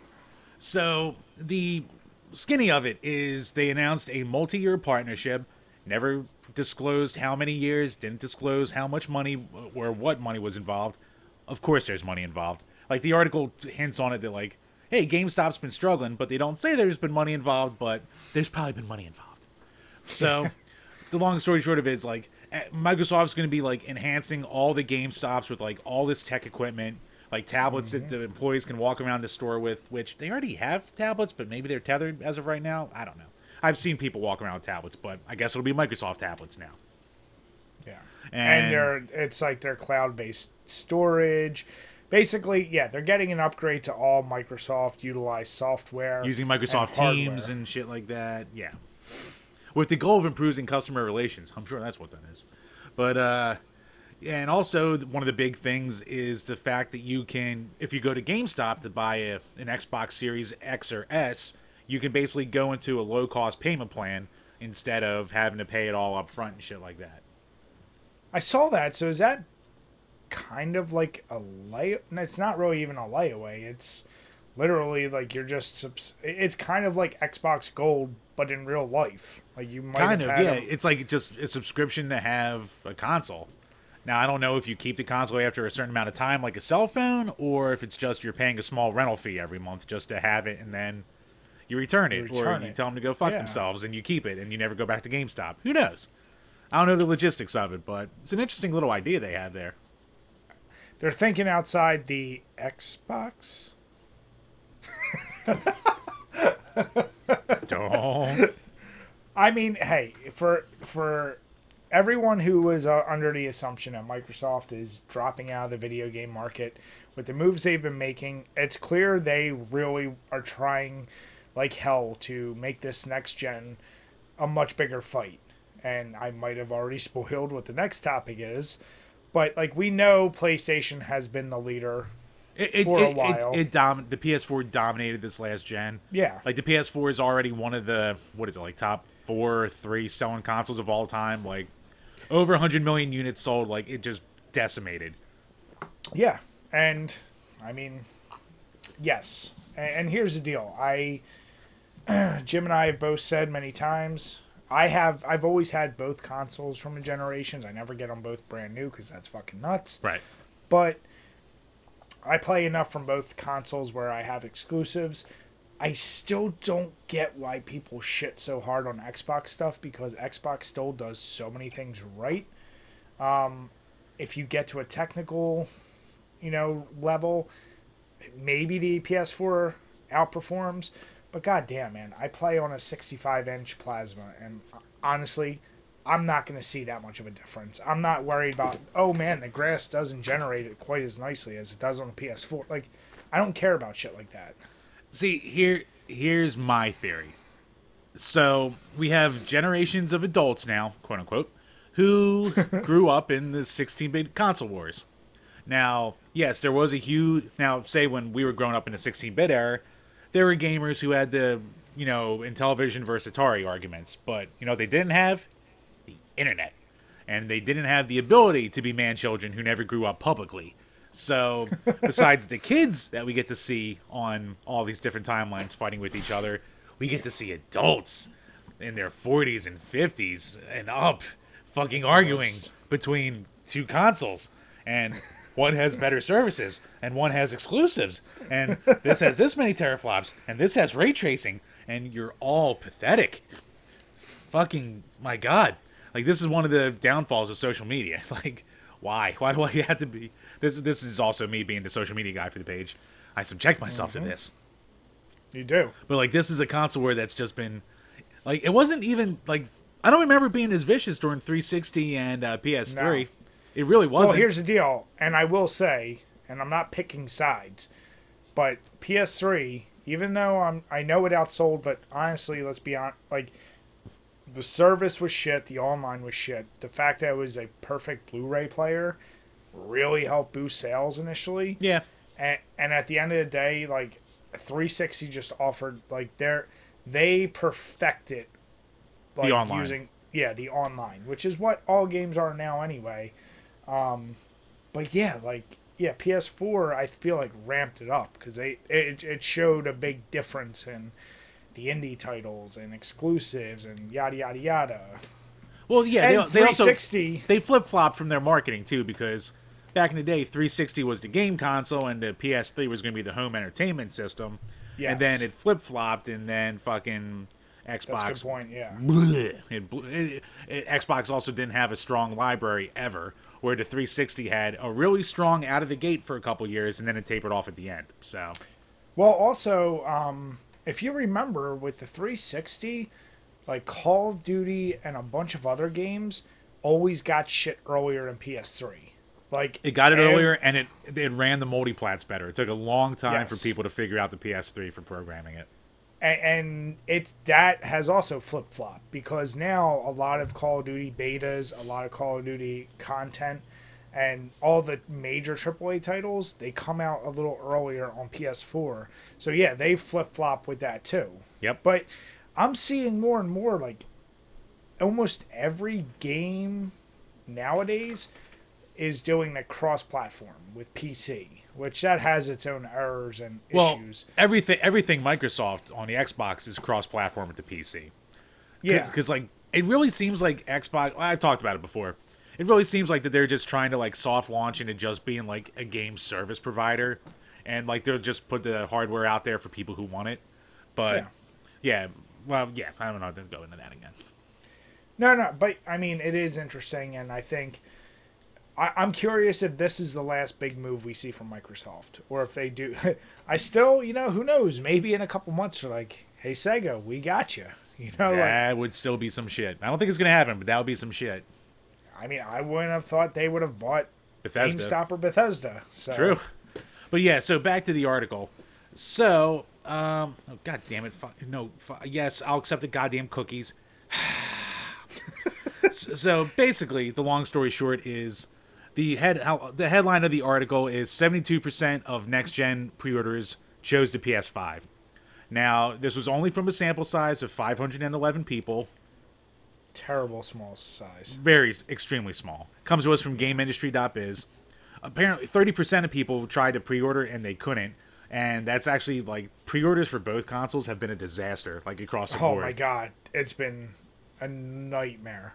So the skinny of it is they announced a multi-year partnership. Never disclosed how many years. Didn't disclose how much money or what money was involved. Of course, there's money involved. Like the article hints on it that like, hey, GameStop's been struggling, but they don't say there's been money involved. But there's probably been money involved. So, the long story short of it is like eh, Microsoft's going to be like enhancing all the GameStops with like all this tech equipment, like tablets mm-hmm. that the employees can walk around the store with, which they already have tablets, but maybe they're tethered as of right now. I don't know. I've seen people walk around with tablets, but I guess it'll be Microsoft tablets now. Yeah, and, and they're it's like their cloud-based storage. Basically, yeah, they're getting an upgrade to all Microsoft utilized software using Microsoft and Teams and shit like that. Yeah with the goal of improving customer relations. I'm sure that's what that is. But uh, and also one of the big things is the fact that you can, if you go to GameStop to buy a, an Xbox Series X or S, you can basically go into a low cost payment plan instead of having to pay it all up front and shit like that. I saw that. So is that kind of like a lay? It's not really even a layaway. It's literally like you're just. It's kind of like Xbox Gold, but in real life. Like you might kind of yeah. A... It's like just a subscription to have a console. Now I don't know if you keep the console after a certain amount of time, like a cell phone, or if it's just you're paying a small rental fee every month just to have it, and then you return it, you return or you tell them to go fuck yeah. themselves, and you keep it, and you never go back to GameStop. Who knows? I don't know the logistics of it, but it's an interesting little idea they have there. They're thinking outside the Xbox. don't. I mean, hey, for for everyone who was uh, under the assumption that Microsoft is dropping out of the video game market with the moves they've been making, it's clear they really are trying like hell to make this next gen a much bigger fight. And I might have already spoiled what the next topic is, but like we know PlayStation has been the leader it, it, for a it, while. It, it dom- the PS4 dominated this last gen. Yeah. Like the PS4 is already one of the what is it like top four or three selling consoles of all time. Like over 100 million units sold. Like it just decimated. Yeah, and I mean, yes. And, and here's the deal. I Jim and I have both said many times. I have I've always had both consoles from the generations. I never get them both brand new because that's fucking nuts. Right. But I play enough from both consoles where I have exclusives. I still don't get why people shit so hard on Xbox stuff because Xbox still does so many things right. Um, if you get to a technical, you know, level, maybe the PS4 outperforms. But goddamn, man, I play on a 65 inch plasma, and uh, honestly, I'm not going to see that much of a difference. I'm not worried about, oh man, the grass doesn't generate it quite as nicely as it does on the PS4. Like, I don't care about shit like that. See, here here's my theory. So we have generations of adults now, quote unquote, who grew up in the 16-bit console wars. Now, yes, there was a huge. Now, say when we were growing up in the 16-bit era, there were gamers who had the, you know, Intellivision versus Atari arguments, but you know they didn't have the internet, and they didn't have the ability to be man children who never grew up publicly. So, besides the kids that we get to see on all these different timelines fighting with each other, we get to see adults in their 40s and 50s and up fucking That's arguing between two consoles. And one has better services, and one has exclusives, and this has this many teraflops, and this has ray tracing, and you're all pathetic. Fucking, my God. Like, this is one of the downfalls of social media. Like, why? Why do I have to be this this is also me being the social media guy for the page. I subject myself mm-hmm. to this. You do. But like this is a console where that's just been like it wasn't even like I don't remember being as vicious during 360 and uh, PS3. It really wasn't. Well, here's the deal, and I will say, and I'm not picking sides, but PS3, even though I'm, I know it outsold, but honestly, let's be honest, like the service was shit, the online was shit. The fact that it was a perfect Blu-ray player really helped boost sales initially. yeah. And, and at the end of the day, like 360 just offered like they're they perfected like online. using yeah the online, which is what all games are now anyway. Um, but yeah, like yeah, PS4 I feel like ramped it up because they it, it showed a big difference in the indie titles and exclusives and yada yada yada. Well, yeah. And They, they also they flip flopped from their marketing too because back in the day, 360 was the game console and the PS3 was going to be the home entertainment system. Yes. And then it flip flopped, and then fucking That's a Xbox. good point. Yeah. bleh, it, it, it, Xbox also didn't have a strong library ever, where the 360 had a really strong out of the gate for a couple years, and then it tapered off at the end. So Well, also, um, if you remember with the 360, like Call of Duty and a bunch of other games always got shit earlier in PS3. Like it got it ev- earlier, and it it ran the multiplats better. It took a long time for people to figure out the PS3 for programming it. And it's that has also flip flop because now a lot of Call of Duty betas, a lot of Call of Duty content, and all the major AAA titles they come out a little earlier on PS4. So yeah, they flip flop with that too. Yep. But I'm seeing more and more like almost every game nowadays is doing the cross platform with PC, which that has its own errors and well, issues. everything everything Microsoft on the Xbox is cross-platform with the PC. Yeah. because like it really seems like Xbox. I've talked about it before. It really seems like that they're just trying to like soft launch into just being like a game service provider, and like they'll just put the hardware out there for people who want it. But yeah, well, yeah, I don't know. Let's go into that again. No, no, but I mean, it is interesting, and I think I, I'm curious if this is the last big move we see from Microsoft, or if they do. I still, you know, who knows? Maybe in a couple months, they're like, "Hey, Sega, we got you." You know, like That would still be some shit. I don't think it's gonna happen, but that would be some shit. I mean, I wouldn't have thought they would have bought Bethesda. GameStop or Bethesda. So True. But yeah, so back to the article. So, um, oh, god damn it, fu- no, fu- yes, I'll accept the goddamn cookies. so, so basically, the long story short is the head the headline of the article is 72% of next gen pre-orders chose the PS5. Now, this was only from a sample size of 511 people, Terrible small size. very extremely small. Comes to us from GameIndustry.biz. Apparently, 30% of people tried to pre-order and they couldn't, and that's actually like pre-orders for both consoles have been a disaster, like across the Oh board. Oh my god, it's been a nightmare.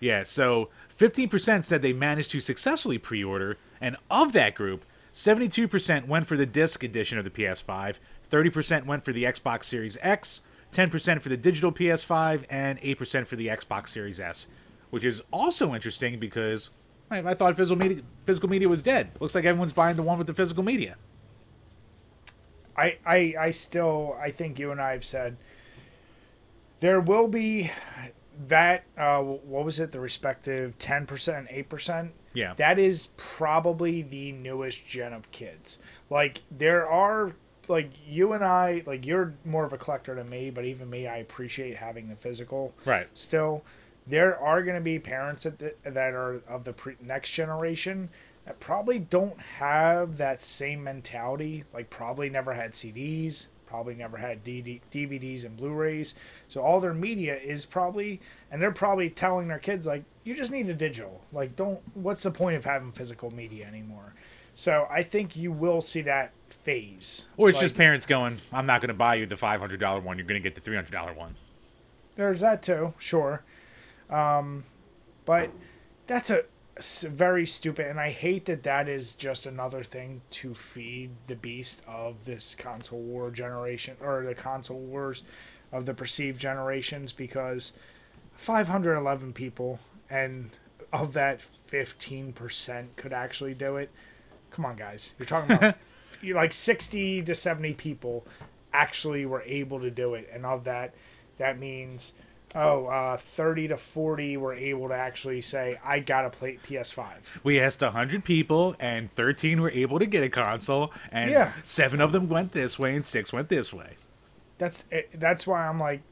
Yeah, so 15% said they managed to successfully pre-order, and of that group, 72% went for the disc edition of the PS5, 30% went for the Xbox Series X, 10% for the digital PS5, and 8% for the Xbox Series S, which is also interesting because I, I thought physical media, physical media was dead. Looks like everyone's buying the one with the physical media. I, I I still I think you and I have said there will be that uh, what was it? The respective 10% and 8% Yeah. that is probably the newest gen of kids. Like there are like you and I like you're more of a collector than me but even me I appreciate having the physical Right. still. There are going to be parents that, that are of the pre- next generation that probably don't have that same mentality like probably never had cds probably never had dvds and blu-rays. So all their media is probably and they're probably telling their kids like you just need a digital. Like don't what's the point of having physical media anymore? So i think you will see that phase. Or it's Like, just parents going, I'm not going to buy you the $500 one, you're going to get the $300 one. There's that too, sure. Um, but that's a very stupid, and I hate that that is just another thing to feed the beast of this console war generation or the console wars of the perceived generations because 511 people and of that 15% could actually do it. Come on, guys. You're talking about like 60 to 70 people actually were able to do it, and of that, that means oh, uh, 30 to 40 were able to actually say, I got to play PS5. We asked 100 people, and 13 were able to get a console, and Yeah. seven of them went this way, and six went this way. That's it, that's why I'm like,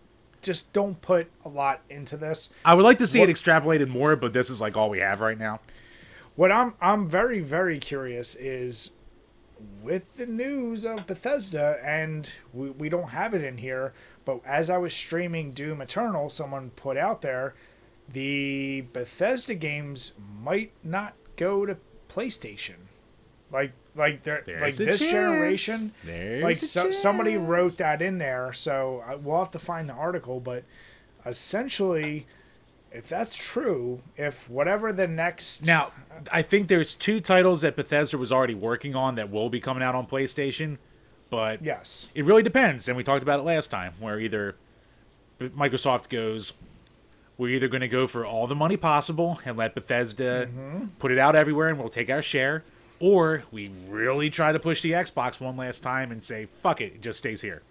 just don't put a lot into this. I would like to see What- it extrapolated more, but this is like all we have right now. What I'm I'm very very curious is with the news of Bethesda, and we, we don't have it in here, but as I was streaming Doom Eternal, someone put out there the Bethesda games might not go to PlayStation. Like like they're There's like this chance. generation. There's like so, somebody wrote that in there, so I, we'll have to find the article. But essentially, if that's true, if whatever the next Now, I think there's two titles that Bethesda was already working on that will be coming out on PlayStation, but yes, it really depends. And we talked about it last time, where either Microsoft goes, we're either going to go for all the money possible and let Bethesda mm-hmm. put it out everywhere and we'll take our share, or we really try to push the Xbox one last time and say, fuck it, it just stays here.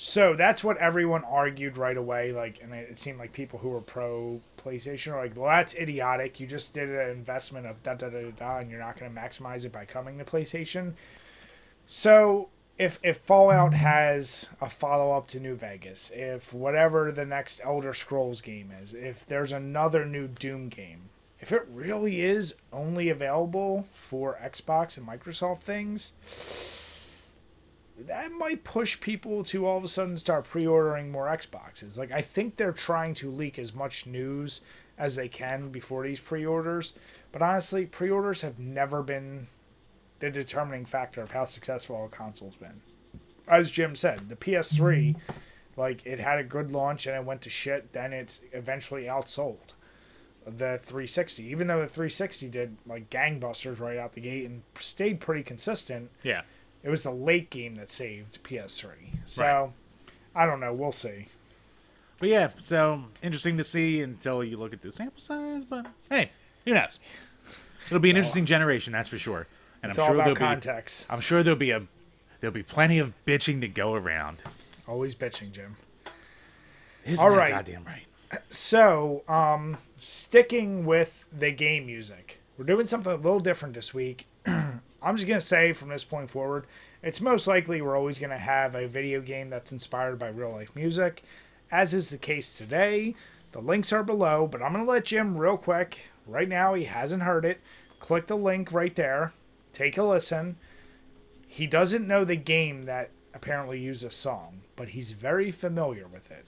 So that's what everyone argued right away. Like, and it seemed like people who were pro PlayStation are like, "Well, that's idiotic. You just did an investment of da da da da, da and you're not going to maximize it by coming to PlayStation." So if if Fallout has a follow up to New Vegas, if whatever the next Elder Scrolls game is, if there's another new Doom game, if it really is only available for Xbox and Microsoft things, that might push people to all of a sudden start pre-ordering more Xboxes. Like I think they're trying to leak as much news as they can before these pre-orders, but honestly, pre-orders have never been the determining factor of how successful a console's been. As Jim said, the PS3 like it had a good launch and it went to shit, then it's eventually outsold the 360. Even though the 360 did like gangbusters right out the gate and stayed pretty consistent, Yeah. it was the late game that saved PS3. So Right. I don't know. We'll see. But yeah, so interesting to see until you look at the sample size. But hey, who knows? It'll be an interesting generation, that's for sure. And It's I'm all sure about there'll be context. I'm sure there'll be a there'll be plenty of bitching to go around. Always bitching, Jim. Isn't All that right. goddamn right? So, um, sticking with the game music, we're doing something a little different this week. I'm just gonna say from this point forward, it's most likely we're always gonna have a video game that's inspired by real life music, as is the case today. The links are below, but I'm gonna let Jim real quick. Right now, he hasn't heard it. Click the link right there. Take a listen. He doesn't know the game that apparently uses a song, but he's very familiar with it.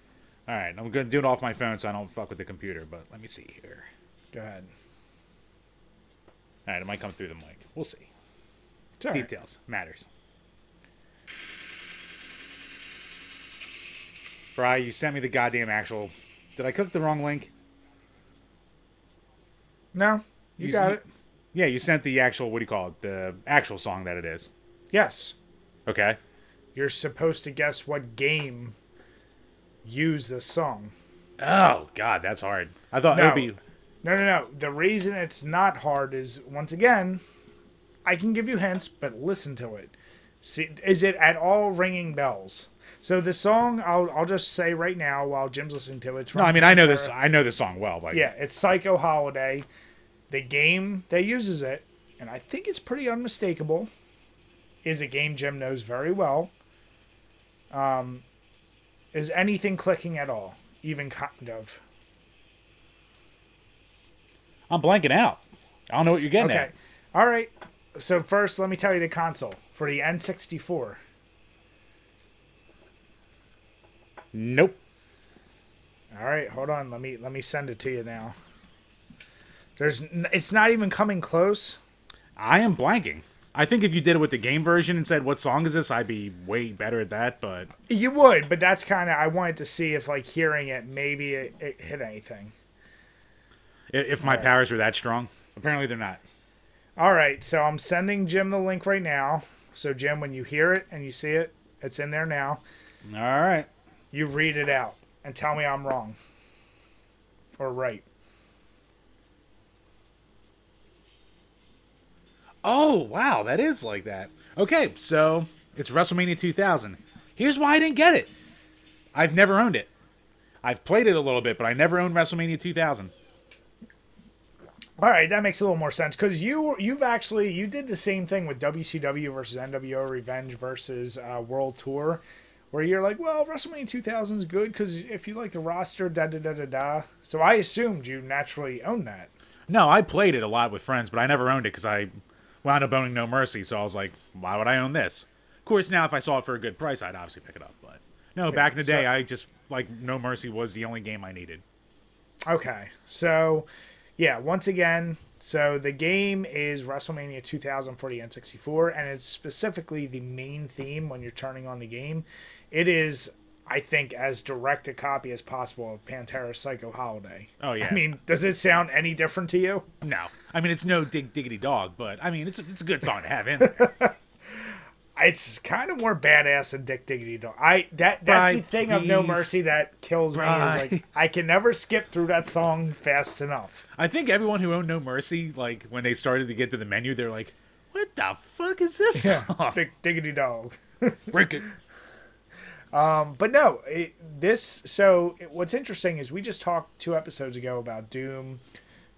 All right, I'm gonna do it off my phone so I don't fuck with the computer. But let me see here. Go ahead. All right, it might come through the mic. We'll see. Details matters. Bri, you sent me the goddamn actual. Did I click the wrong link? No, you You- got it. Yeah, you sent the actual. What do you call it? The actual song that it is. Yes. Okay. You're supposed to guess what game used this song. Oh God, that's hard. I thought it would be. No, no, no. The reason it's not hard is, once again, I can give you hints, but listen to it. See, is it at all ringing bells? So the song, I'll, I'll just say right now while Jim's listening to it. It's No, I mean I know this. I know this song well. Like, Yeah, it's Psycho Holiday. The game that uses it, and I think it's pretty unmistakable, is a game Jim knows very well. Um, is anything clicking at all? Even kind of. I'm blanking out. I don't know what you're getting Okay. at. All right. So first, let me tell you the console for the N64. Nope. All right, hold on. Let me let me send it to you now. There's n- it's not even coming close. I am blanking. I think if you did it with the game version and said what song is this, I'd be way better at that. But You would, but that's kind of I wanted to see if like hearing it maybe it, it hit anything. if my powers were that strong, apparently they're not. All right, so I'm sending Jim the link right now. So Jim, when you hear it and you see it, it's in there now. All right. You read it out and tell me I'm wrong or right. Oh wow, that is like that. Okay, so it's WrestleMania 2000. Here's why I didn't get it. I've never owned it. I've played it a little bit, but I never owned WrestleMania 2000. All right, that makes a little more sense because you you've actually you did the same thing with WCW versus NWO Revenge versus uh, World Tour, where you're like, well, WrestleMania 2000 is good because if you like the roster, da da da da da. So I assumed you naturally own that. No, I played it a lot with friends, but I never owned it because I wound up owning No Mercy. So I was like, why would I own this? Of course, now if I saw it for a good price, I'd obviously pick it up. But no, back in the day, so- I just like No Mercy was the only game I needed. Okay, so yeah, once again, so the game is WrestleMania 2000 for the N64, and it's specifically the main theme when you're turning on the game. It is, I think, as direct a copy as possible of Pantera's Psycho Holiday. Oh, yeah. I mean, does it sound any different to you? No, I mean it's no dig diggity dog, but I mean it's a, it's a good song to have in there. It's kind of more badass than Dick Diggity Dog. I that that's the Right, thing of No. Mercy that kills me is like I can never skip through that song fast enough. I think everyone who owned No Mercy, like when they started to get to the menu, they're like, "What the fuck is this song? Dick Diggity Dog. Break it." Um, but no, it, this. So it, what's interesting is we just talked two episodes ago about Doom,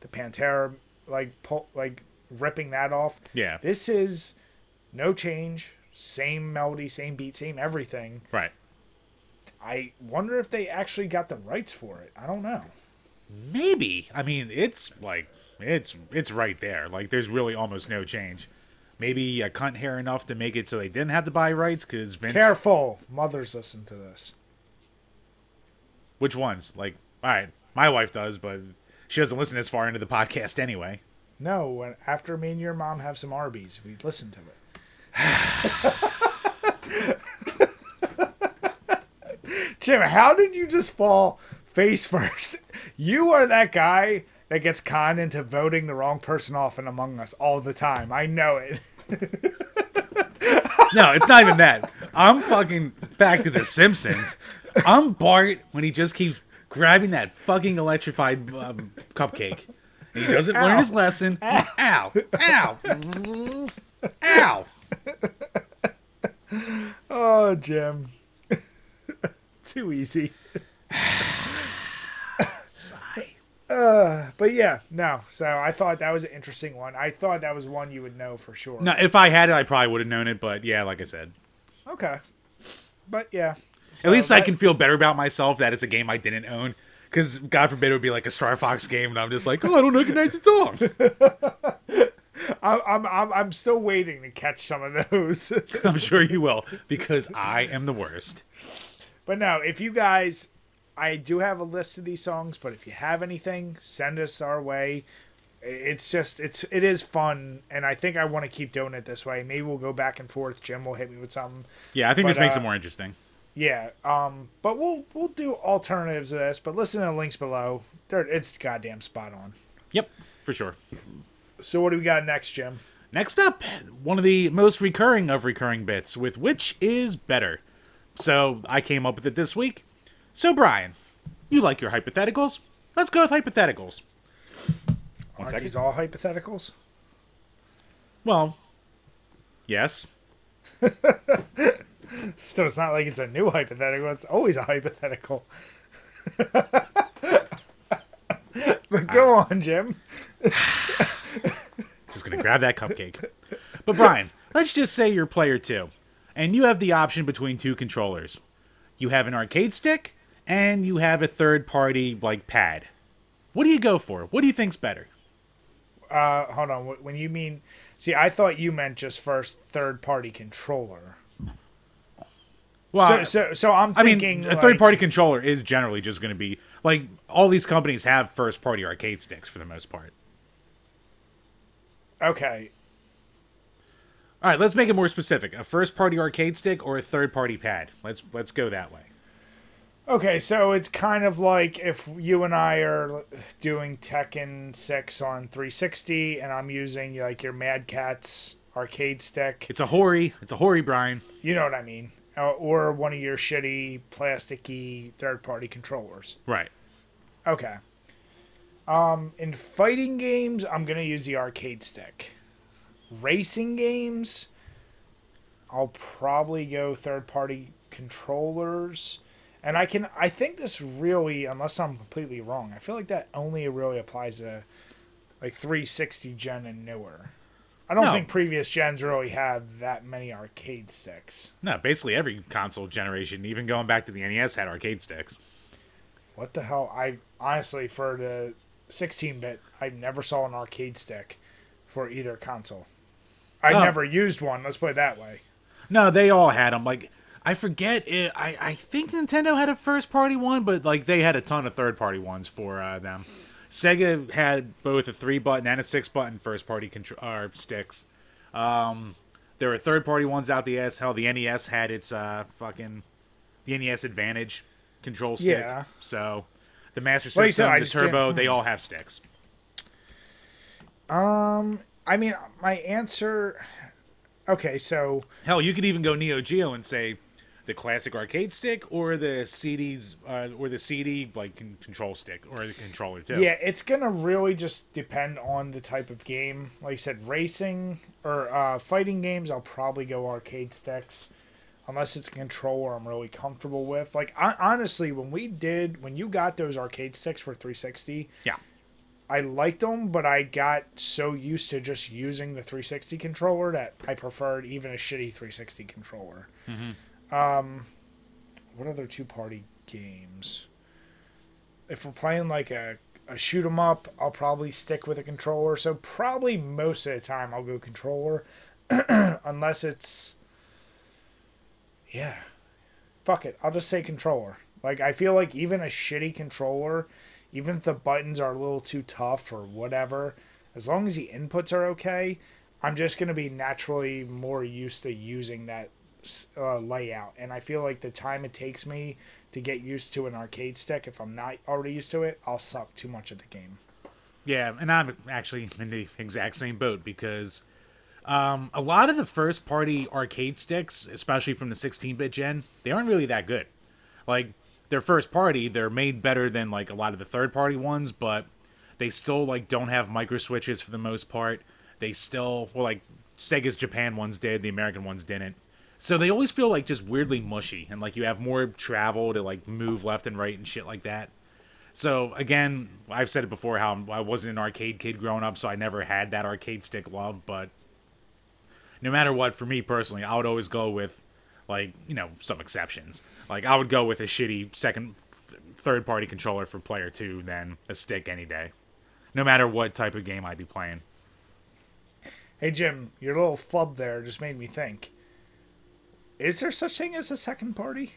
the Pantera, like pull, like ripping that off. Yeah. This is no change, same melody, same beat, same everything. Right. I wonder if they actually got the rights for it. I don't know. Maybe. I mean, it's like it's it's right there. Like there's really almost no change. Maybe I cunt hair enough to make it so they didn't have to buy rights because Vince. Careful, mothers listen to this. Which ones? Like, all right, my wife does, but she doesn't listen as far into the podcast anyway. No, when after me and your mom have some Arby's, we listen to it. Jim, how did you just fall face first? You are that guy that gets conned into voting the wrong person off in Among Us all the time. I know it. No, it's not even that. I'm fucking back to the Simpsons. I'm Bart when he just keeps grabbing that fucking electrified um, cupcake. He doesn't learn his lesson. Ow! Ow! Ow! Oh, Jim. Too easy. Sigh. But yeah, no. So I thought that was an interesting one. I thought that was one you would know for sure. No, if I had it, I probably would have known it. But yeah, like I said, Okay. But yeah. at least I can feel better about myself that it's a game I didn't own. Because God forbid it would be like a Star Fox game, and I'm just like, oh, I don't recognize the song. I'm, I'm, I'm, I'm still waiting to catch some of those. I'm sure you will, because I am the worst. but no, if you guys, I do have a list of these songs, but if you have anything, send us our way. It's just, it's, it is fun, and I think I want to keep doing it this way. Maybe we'll go back and forth. Jim will hit me with something. Yeah, I think But, this makes uh, it more interesting. Yeah, um, but we'll we'll do alternatives to this. But listen to the links below. They're, it's goddamn spot on. Yep, for sure. So what do we got next, Jim? Next up, one of the most recurring of recurring bits with which is better. So I came up with it this week. So Brian, you like your hypotheticals? Let's go with hypotheticals. One Aren't second. these all hypotheticals? Well, yes. So it's not like it's a new hypothetical. It's always a hypothetical. but go ah. on, Jim. Just gonna grab that cupcake. But Brian, let's just say you're player two, and you have the option between two controllers. You have an arcade stick, and you have a third party like pad. What do you go for? What do you think's better? Uh, hold on. When you mean, see, I thought you meant just first third party controller. Well, So, so, so I'm I mean, thinking a third party controller is generally just going to be like all these companies have first party arcade sticks for the most part. Okay, All right, let's make it more specific. A first party arcade stick or a third party pad. Let's let's go that way. Okay, so it's kind of like if you and I are doing Tekken 6 on 360 and I'm using like your Mad Catz arcade stick. It's a Hori. It's a Hori, Brian. You know what I mean. Uh, or one of your shitty plasticky third party controllers. Right. Okay. Um in fighting games, I'm going to use the arcade stick. Racing games, I'll probably go third party controllers. And I can I think this really, unless I'm completely wrong, I feel like that only really applies to like 360 gen and newer. I don't No. think previous gens really have that many arcade sticks. No, basically every console generation, even going back to the NES, had arcade sticks. What the hell? I honestly for the 16 bit, I never saw an arcade stick for either console. I Oh. never used one. Let's put it that way. No, they all had them. Like I forget, it, I I think Nintendo had a first party one, but like they had a ton of third party ones for uh, them. Sega had both a three button and a six button first party contr- uh, sticks. Um, there were third party ones out the ass. Hell, the NES had its uh fucking the NES Advantage control stick. Yeah. So the Master Like System, said, the Turbo, can't- they all have sticks. Um, I mean, my answer. Okay, so Hell, you could even go Neo Geo and say the classic arcade stick or the CDs uh, or the CD like con- control stick or the controller too. yeah, it's gonna really just depend on the type of game. Like I said, racing or uh, fighting games, I'll probably go arcade sticks, unless it's a controller I'm really comfortable with. Like I, honestly, when we did, when you got those arcade sticks for 360, Yeah. I liked them, but I got so used to just using the 360 controller that I preferred even a shitty 360 controller. Um, what other two party games? If we're playing like a, a shoot 'em up, I'll probably stick with a controller. So probably most of the time I'll go controller, unless it's yeah. Fuck it, I'll just say controller. Like I feel like even a shitty controller, even if the buttons are a little too tough or whatever, as long as the inputs are okay, I'm just gonna be naturally more used to using that uh, layout. And I feel like the time it takes me to get used to an arcade stick, if I'm not already used to it, I'll suck too much at the game. Yeah, and I'm actually in the exact same boat because um, a lot of the first party arcade sticks, especially from the 16 bit gen, they aren't really that good. Like, they're first party, they're made better than like a lot of the third party ones, but they still like don't have micro switches for the most part. They still, well, like Sega's Japan ones did, the American ones didn't. So they always feel like just weirdly mushy, and like you have more travel to like move left and right and shit like that. So again, I've said it before how I wasn't an arcade kid growing up, so I never had that arcade stick love. But no matter what, for me personally, I would always go with like you know some exceptions. Like I would go with a shitty second, th- third party controller for player two than a stick any day, no matter what type of game I'd be playing. Hey Jim, your little flub there just made me think. Is there such thing as a second party?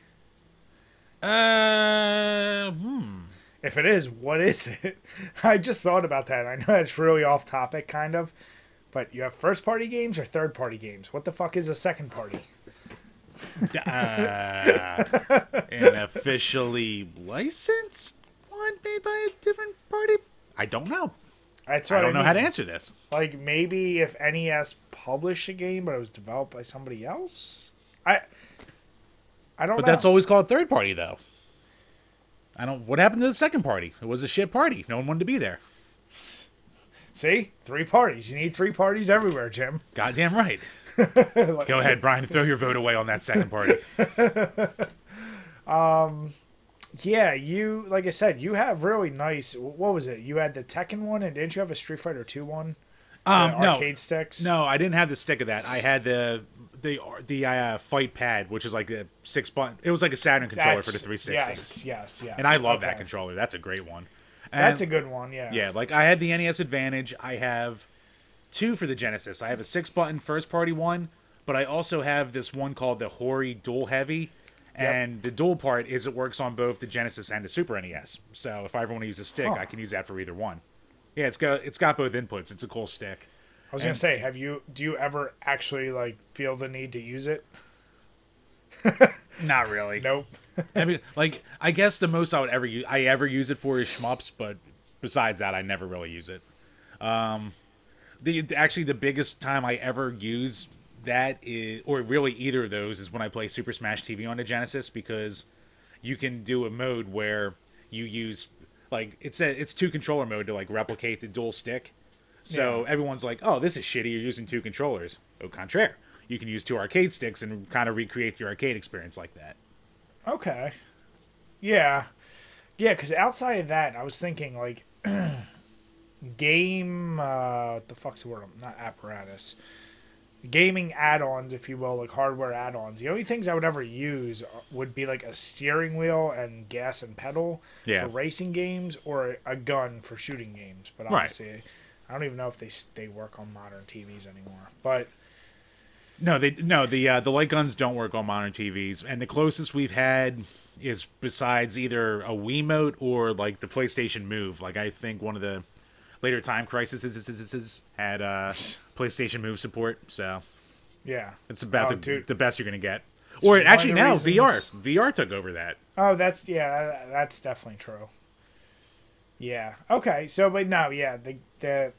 Uh, hmm. If it is, what is it? I just thought about that. I know that's really off topic, kind of. But you have first party games or third party games? What the fuck is a second party? uh, an officially licensed one made by a different party. I don't know. That's I don't know how to answer this. Like maybe if NES published a game, but it was developed by somebody else. I. I don't But know. that's always called third party, though. I don't. What happened to the second party? It was a shit party. No one wanted to be there. See, three parties. You need three parties everywhere, Jim. Goddamn right. Go ahead, Brian. Throw your vote away on that second party. um, Yeah, you like I said, you have really nice. What was it? You had the Tekken one, and didn't you have a Street Fighter Two one? Um, no, arcade sticks. no, I didn't have the stick of that. I had the the the uh, fight pad, which is like a six button. It was like a Saturn controller for the That's- 360. Yes, yes, yes. And I love that controller. That's a great one. That's a good one. Yeah. Yeah, like I had the NES Advantage. I have two for the Genesis. I have a six button first party one, but I also have this one called the Hori Dual Heavy. And the dual part is it works on both the Genesis and the Super NES. So if I ever want to use a stick, Huh. I can use that for either one. Yeah, it's got it's got both inputs. It's a cool stick. I was gonna say, have you? Do you ever actually like feel the need to use it? Not really. Nope. I mean, like I guess the most I would ever use I ever use it for is shmups, but besides that, I never really use it. Um, the actually the biggest time I ever use that is, or really either of those, is when I play Super Smash TV on the Genesis because you can do a mode where you use like it's a it's two controller mode to like replicate the dual stick. So Yeah. everyone's like, "Oh, this is shitty. You're using two controllers." Au contraire, you can use two arcade sticks and kind of recreate your arcade experience like that. Okay. Yeah, yeah. Because outside of that, I was thinking like game. Uh, what the fuck's the word? Not apparatus. Gaming add-ons, if you will, like hardware add-ons. The only things I would ever use would be like a steering wheel and gas and pedal Yeah. for racing games, or a gun for shooting games. But obviously. Right. I don't even know if they they work on modern TVs anymore. But No, they no the uh, the light guns don't work on modern TVs, and the closest we've had is besides either a Wiimote or like the PlayStation Move. Like I think one of the later Time Crisis had uh, PlayStation Move support, so yeah, it's about Oh, the, the best you're gonna get. Or actually now reasons- VR VR took over that. Oh, that's yeah, that's definitely true. Yeah. Okay. So, but no, yeah, the the.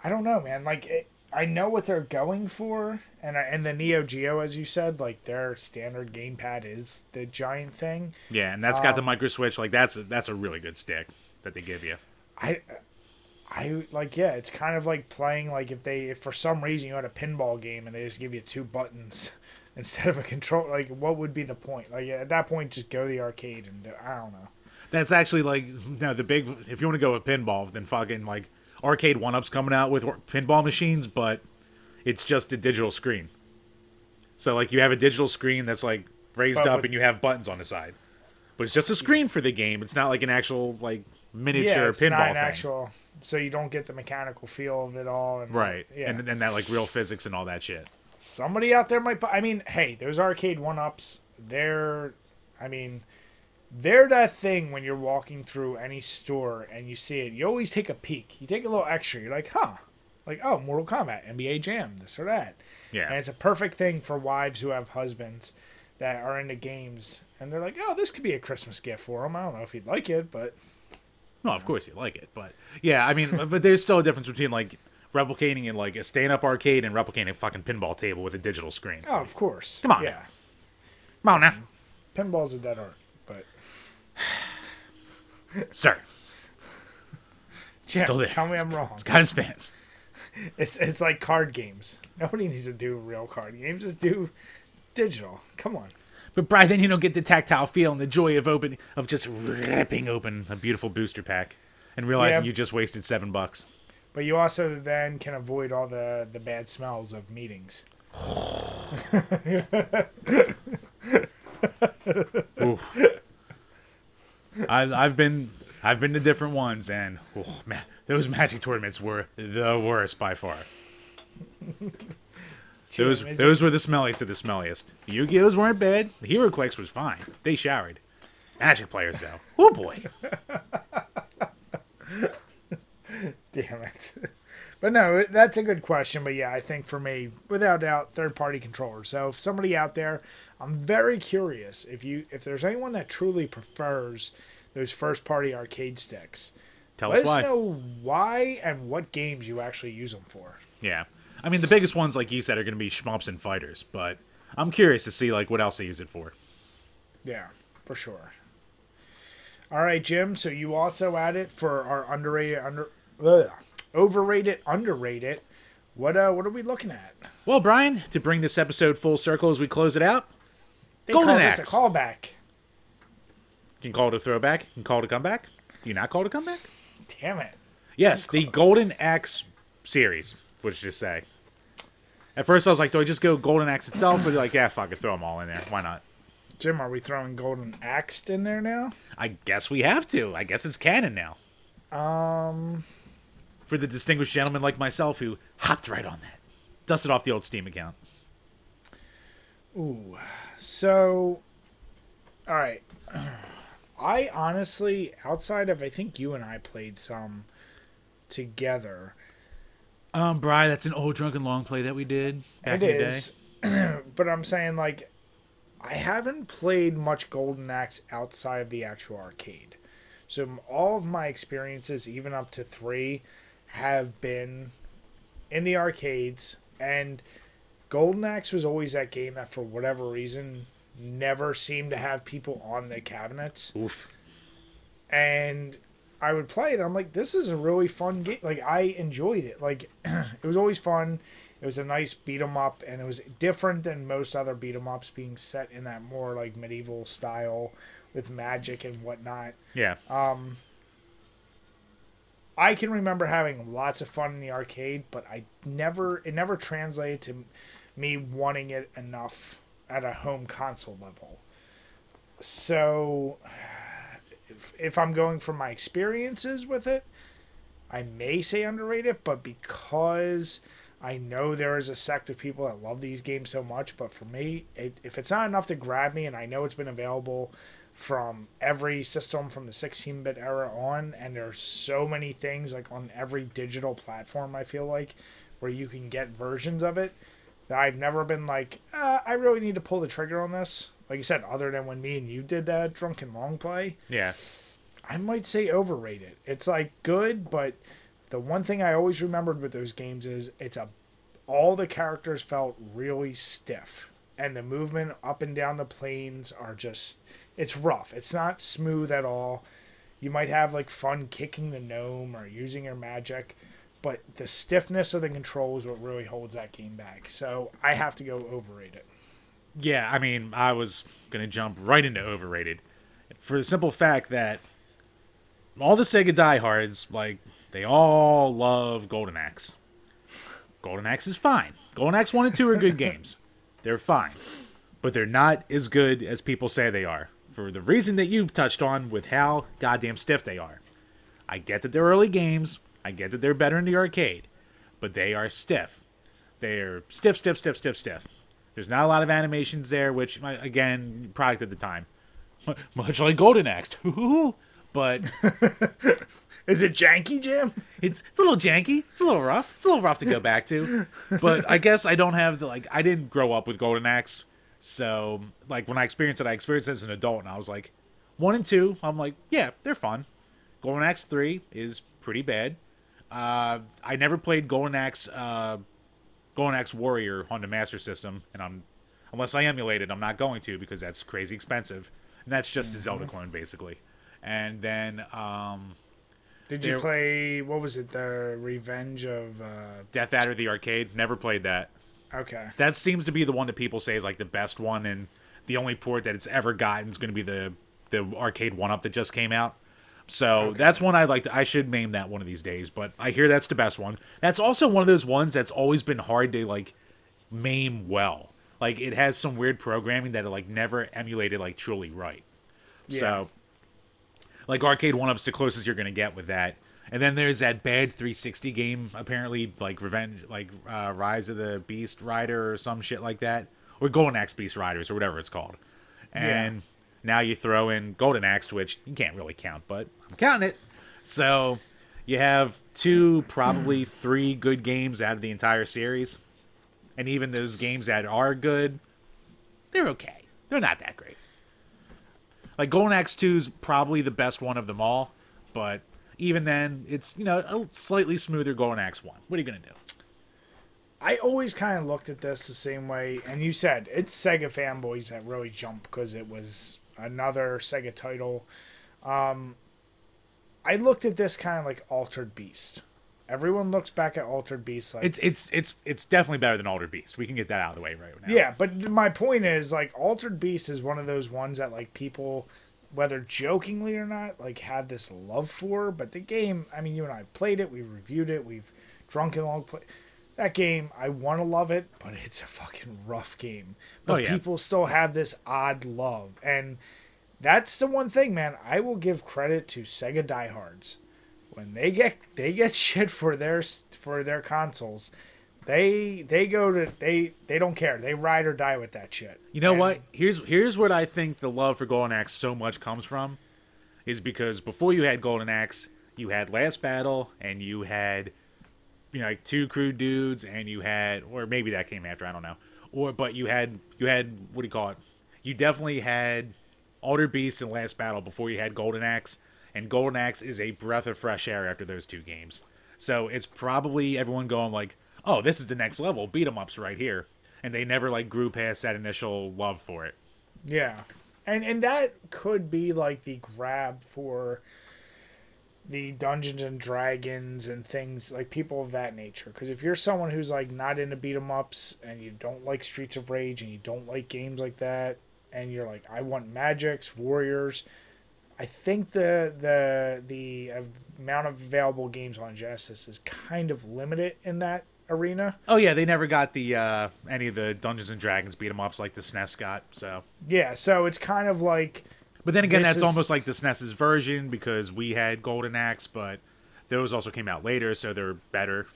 I don't know, man. Like, it, I know what they're going for, and I, and the Neo Geo, as you said, like their standard gamepad is the giant thing. Yeah, and that's got the Um, micro switch. Like that's a, that's a really good stick that they give you. I. I like yeah, it's kind of like playing like if they if for some reason you had a pinball game and they just give you two buttons instead of a control like what would be the point? Like at that point just go to the arcade and do, I don't know. That's actually like no the big. If you want to go with pinball, then fucking like arcade one ups coming out with pinball machines, but it's just a digital screen. So like you have a digital screen that's like raised But up, with- and you have buttons on the side. But it's just a screen for the game. It's not like an actual like miniature yeah, it's pinball not an thing. actual so you don't get the mechanical feel of it all and Right, yeah and and that like real physics and all that shit. somebody out there might i mean hey those arcade one-ups they're i mean they're that thing when you're walking through any store and you see it you always take a peek. You take a little extra. You're like huh. Like oh mortal kombat nba jam this or that. Yeah, and it's a perfect thing for wives who have husbands that are into games. And they're like oh this could be a christmas gift for them. I don't know if you'd like it but No, of course you like it, but yeah, I mean, but there's still a difference between like replicating in like a stand-up arcade and replicating a fucking pinball table with a digital screen. oh of course. Come on yeah. Come on now, pinball's a dead art sir. Still there. tell me i'm wrong It's got its fans. It's it's like card games. Nobody needs to do real card games. Just do digital. Come on. But Brian, then you don't get the tactile feel and the joy of open of just ripping open a beautiful booster pack and realizing Yeah. you just wasted seven bucks. But you also then can avoid all the the bad smells of meetings. I've I've been I've been to different ones and oh, man, those magic tournaments were the worst by far. Those those were the smelliest of the smelliest. Yu-Gi-Ohs weren't bad. The HeroClix was fine. They showered. Magic players though. Oh boy. Damn it. But no, that's a good question. But yeah, I think for me, without doubt, third party controllers. So if somebody out there, I'm very curious if you if there's anyone that truly prefers those first party arcade sticks. Tell Let us know why and what games you actually use them for. Yeah. I mean, the biggest ones, like you said, are going to be shmups and fighters, but I'm curious to see like what else they use it for. Yeah, for sure. All right, Jim. So you also added for our underrated, under, ugh, overrated, underrated. What uh, what are we looking at? Well, Brian, to bring this episode full circle as we close it out, They Golden call this Axe. a callback. you can call it a throwback, you can call it a comeback. Do you not call it a comeback? Damn it! Yes, the Golden Axe series. which just say? At first, I was like, do I just go Golden Axe itself? But like, yeah, fuck it, throw them all in there. Why not? Jim, are we throwing Golden Axed in there now? I guess we have to. I guess it's canon now. Um, For the distinguished gentleman like myself who hopped right on that, dusted off the old Steam account. Ooh. So, all right. I honestly, outside of I think you and I played some together. Um, Brian, that's an old drunken long play that we did back It in the is, day. but I'm saying like I haven't played much Golden Axe outside of the actual arcade. So all of my experiences, even up to three, have been in the arcades. And Golden Axe was always that game that, for whatever reason, never seemed to have people on the cabinets Oof. and I would play it. I'm like, this is a really fun game. Like I enjoyed it. Like it was always fun. It was a nice beat 'em up, and it was different than most other beat 'em ups, being set in that more like medieval style with magic and whatnot. Yeah. Um. I can remember having lots of fun in the arcade, but I never it never translated to me wanting it enough at a home console level. So if, if I'm going from my experiences with it, I may say underrated, but because I know there is a sect of people that love these games so much, but for me, it, if it's not enough to grab me, and I know it's been available from every system from the 16-bit era on, and there's so many things like on every digital platform. I feel like where you can get versions of it I've never been like, uh, I really need to pull the trigger on this. Like you said, other than when me and you did that drunken long play. Yeah. I might say overrated. It's like good, but the one thing I always remembered with those games is it's a all the characters felt really stiff and the movement up and down the planes are just it's rough. It's not smooth at all. You might have like fun kicking the gnome or using your magic, but the stiffness of the controls is what really holds that game back. So I have to go overrated. Yeah, I mean, I was gonna jump right into overrated, for the simple fact that all the Sega diehards, like, they all love Golden Axe. Golden Axe is fine. Golden Axe one and two are good games. They're fine, but they're not as good as people say they are. For the reason that you touched on with how goddamn stiff they are. I get that they're early games. I get that they're better in the arcade, but they are stiff. They're stiff, stiff, stiff, stiff, stiff. There's not a lot of animations there, which again, product of the time, much like Golden Axe. but Is it janky, Jim? it's, it's a little janky. It's a little rough. It's a little rough to go back to. But I guess I don't have the like. I didn't grow up with Golden Axe, so like when I experienced it, I experienced it as an adult, and I was like, one and two. I'm like, yeah, they're fun. Golden Axe three is pretty bad. Uh, I never played Golden Axe, uh, Golden Axe Warrior on the Master System, and I'm unless I emulate it, I'm not going to because that's crazy expensive, and that's just a Zelda clone basically. And then um, Did you play what was it? The Revenge of uh Death Adder the arcade, never played that. okay. That seems to be the one that people say is like the best one, and the only port that it's ever gotten is going to be the the arcade one up that just came out. So that's one I like. To, I should name that one of these days. But I hear that's the best one. That's also one of those ones that's always been hard to like maim well. Like it has some weird programming that it like never emulated like truly right. So like arcade one up's the closest you're gonna get with that. And then there's that bad 360 game, apparently like Revenge, like uh, Rise of the Beast Rider or some shit like that, or Golden Axe Beast Riders or whatever it's called. And now you throw in Golden Axe, which you can't really count, but I'm counting it. So you have two, probably three good games out of the entire series, and even those games that are good, they're okay. They're not that great. Like Golden Axe 2 is probably the best one of them all, but even then, it's you know a slightly smoother Golden Axe 1. What are you gonna do? I always kind of looked at this the same way, and you said it's Sega fanboys that really jump because it was another Sega title. Um, I looked at this kind of like Altered Beast. Everyone looks back at Altered Beast like It's it's it's it's definitely better than Altered Beast. We can get that out of the way right now. Yeah, but my point is like Altered Beast is one of those ones that like people whether jokingly or not like have this love for, but the game, I mean you and I have played it, we've reviewed it, we've drunk and long play that game, I want to love it, but it's a fucking rough game. But Oh, yeah. people still have this odd love. And that's the one thing, man. I will give credit to Sega diehards. When they get they get shit for their for their consoles, they they go to they they don't care. They ride or die with that shit. You know And- what? Here's here's what I think the love for Golden Axe so much comes from, is because before you had Golden Axe, you had Last Battle, and you had, you know, like Two Crude Dudes, and you had, or maybe that came after, I don't know, or but you had you had what do you call it? You definitely had Alter Beast and Last Battle before you had Golden Axe, and Golden Axe is a breath of fresh air after those two games. So it's probably everyone going like, oh, this is the next level, beat 'em ups right here, and they never like grew past that initial love for it. Yeah. And and that could be like the grab for the Dungeons and Dragons and things like people of that nature. Because if you're someone who's like not into beat 'em ups and you don't like Streets of Rage and you don't like games like that, and you're like, I want Magics, Warriors. I think the the the amount of available games on Genesis is kind of limited in that arena. Oh yeah, they never got the uh, any of the Dungeons and Dragons beat 'em ups like the SNES got. So, Yeah, so it's kind of like but then again, This that's is- almost like the SNES's version because we had Golden Axe, but those also came out later, so they're better.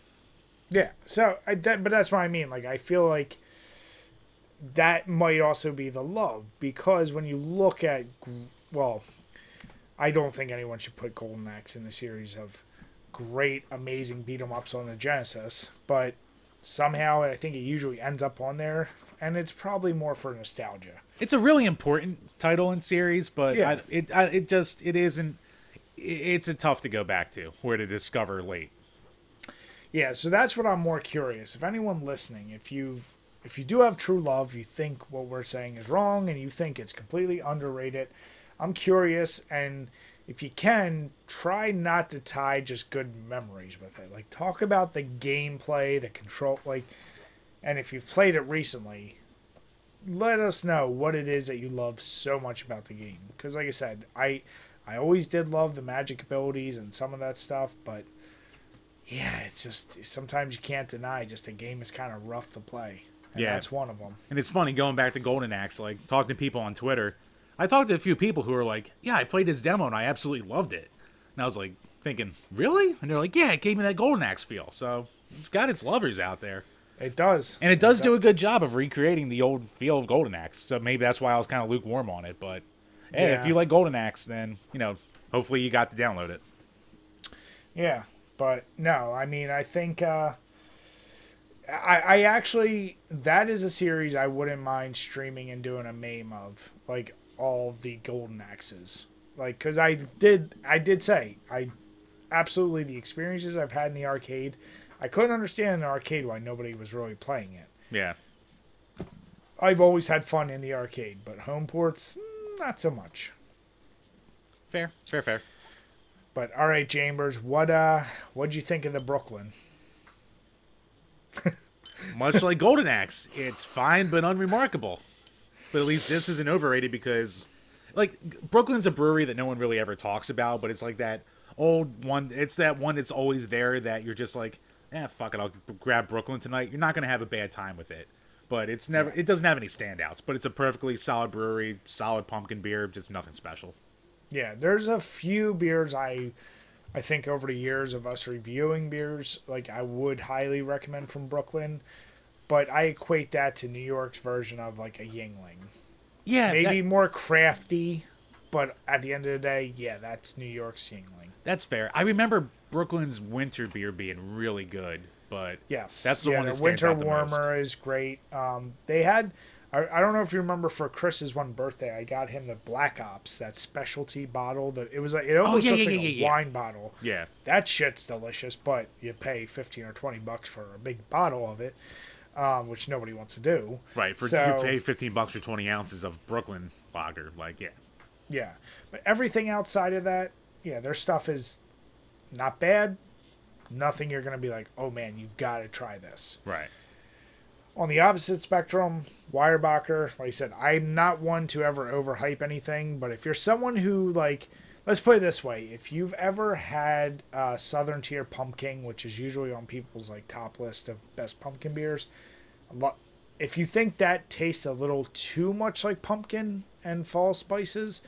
Yeah. So, I, that, but that's what I mean. Like, I feel like that might also be the love because when you look at, well, I don't think anyone should put Golden Axe in the series of great, amazing beat 'em ups on the Genesis, but somehow I think it usually ends up on there, and it's probably more for nostalgia. It's a really important title and series, but Yeah. I, it I, it just it isn't. it- It's a tough to go back to where to discover late. Yeah, so that's what I'm more curious. If anyone listening, if you've if you do have true love, you think what we're saying is wrong and you think it's completely underrated, I'm curious and if you can, try not to tie just good memories with it. Like talk about the gameplay, the control like and if you've played it recently, let us know what it is that you love so much about the game. Because like I said, I I always did love the magic abilities and some of that stuff, but yeah, it's just sometimes you can't deny just a game is kind of rough to play. And Yeah. that's one of them. And it's funny going back to Golden Axe, like talking to people on Twitter. I talked to a few people who were like, "Yeah, I played his demo and I absolutely loved it." And I was like thinking, "Really?" And they're like, "Yeah, it gave me that Golden Axe feel." So it's got its lovers out there, It does, and it does do a good job of recreating the old feel of Golden Axe. So maybe that's why I was kind of lukewarm on it. But hey, if you like Golden Axe, then you know, hopefully you got to download it. Yeah, but no, I mean, I think uh, I I actually that is a series I wouldn't mind streaming and doing a meme of, like all the golden axes, like because I did I did say I absolutely the experiences I've had in the arcade. I couldn't understand in the arcade why nobody was really playing it. Yeah, I've always had fun in the arcade, but home ports, mm, not so much. fair, fair, fair. But all right, Chambers, what uh, what'd you think of the Brooklyn? Much like Golden Axe, it's fine but unremarkable. But at least this isn't overrated because, like, Brooklyn's a brewery that no one really ever talks about, but it's like that old one. It's that one that's always there that you're just like, eh, fuck it, I'll grab Brooklyn tonight. You're not gonna have a bad time with it. But it's never. It doesn't have any standouts. But it's a perfectly solid brewery, solid pumpkin beer, just nothing special. Yeah, there's a few beers I I think over the years of us reviewing beers, like I would highly recommend from Brooklyn, but I equate that to New York's version of like a Yuengling. Yeah, Maybe that- more crafty, but at the end of the day, yeah, that's New York's Yuengling. that's fair. I remember Brooklyn's winter beer being really good, but Yes, that's the yeah, one that the winter the most. warmer is great. Um, they had. I, I don't know if you remember for Chris's one birthday, I got him the Black Ops, that specialty bottle. That it was like it almost Oh, yeah, looks yeah, like a wine bottle. Yeah. that shit's delicious, but you pay fifteen or twenty bucks for a big bottle of it, um, which nobody wants to do. Right, for So- you pay fifteen bucks for twenty ounces of Brooklyn lager. Like, yeah, Yeah, but everything outside of that, yeah, their stuff is not bad. Nothing you're gonna be like, oh man, you gotta try this. right. On the opposite spectrum, Weyerbacher, like I said, I'm not one to ever overhype anything, but if you're someone who like let's put it this way, if you've ever had uh, Southern Tier Pumpkin, which is usually on people's like top list of best pumpkin beers, a lot if you think that tastes a little too much like pumpkin and fall spices,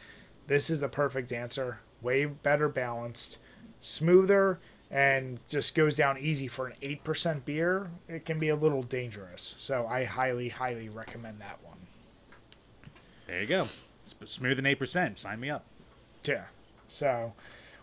this is the perfect answer. Way better balanced, smoother, and just goes down easy for an 8% beer. It can be a little dangerous. So I highly, highly recommend that one. There you go. Smooth and eight percent. Sign me up. Yeah. So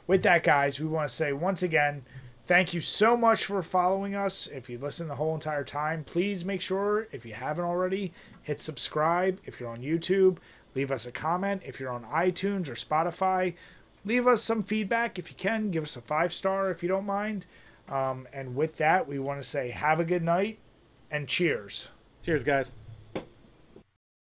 with that, guys, we want to say once again, thank you so much for following us. If you listen the whole entire time, please make sure, if you haven't already, hit subscribe. If you're on YouTube, leave us a comment. If you're on iTunes or Spotify, leave us some feedback if you can. Give us a five star if you don't mind. Um, and with that, we want to say have a good night and cheers. Cheers, guys.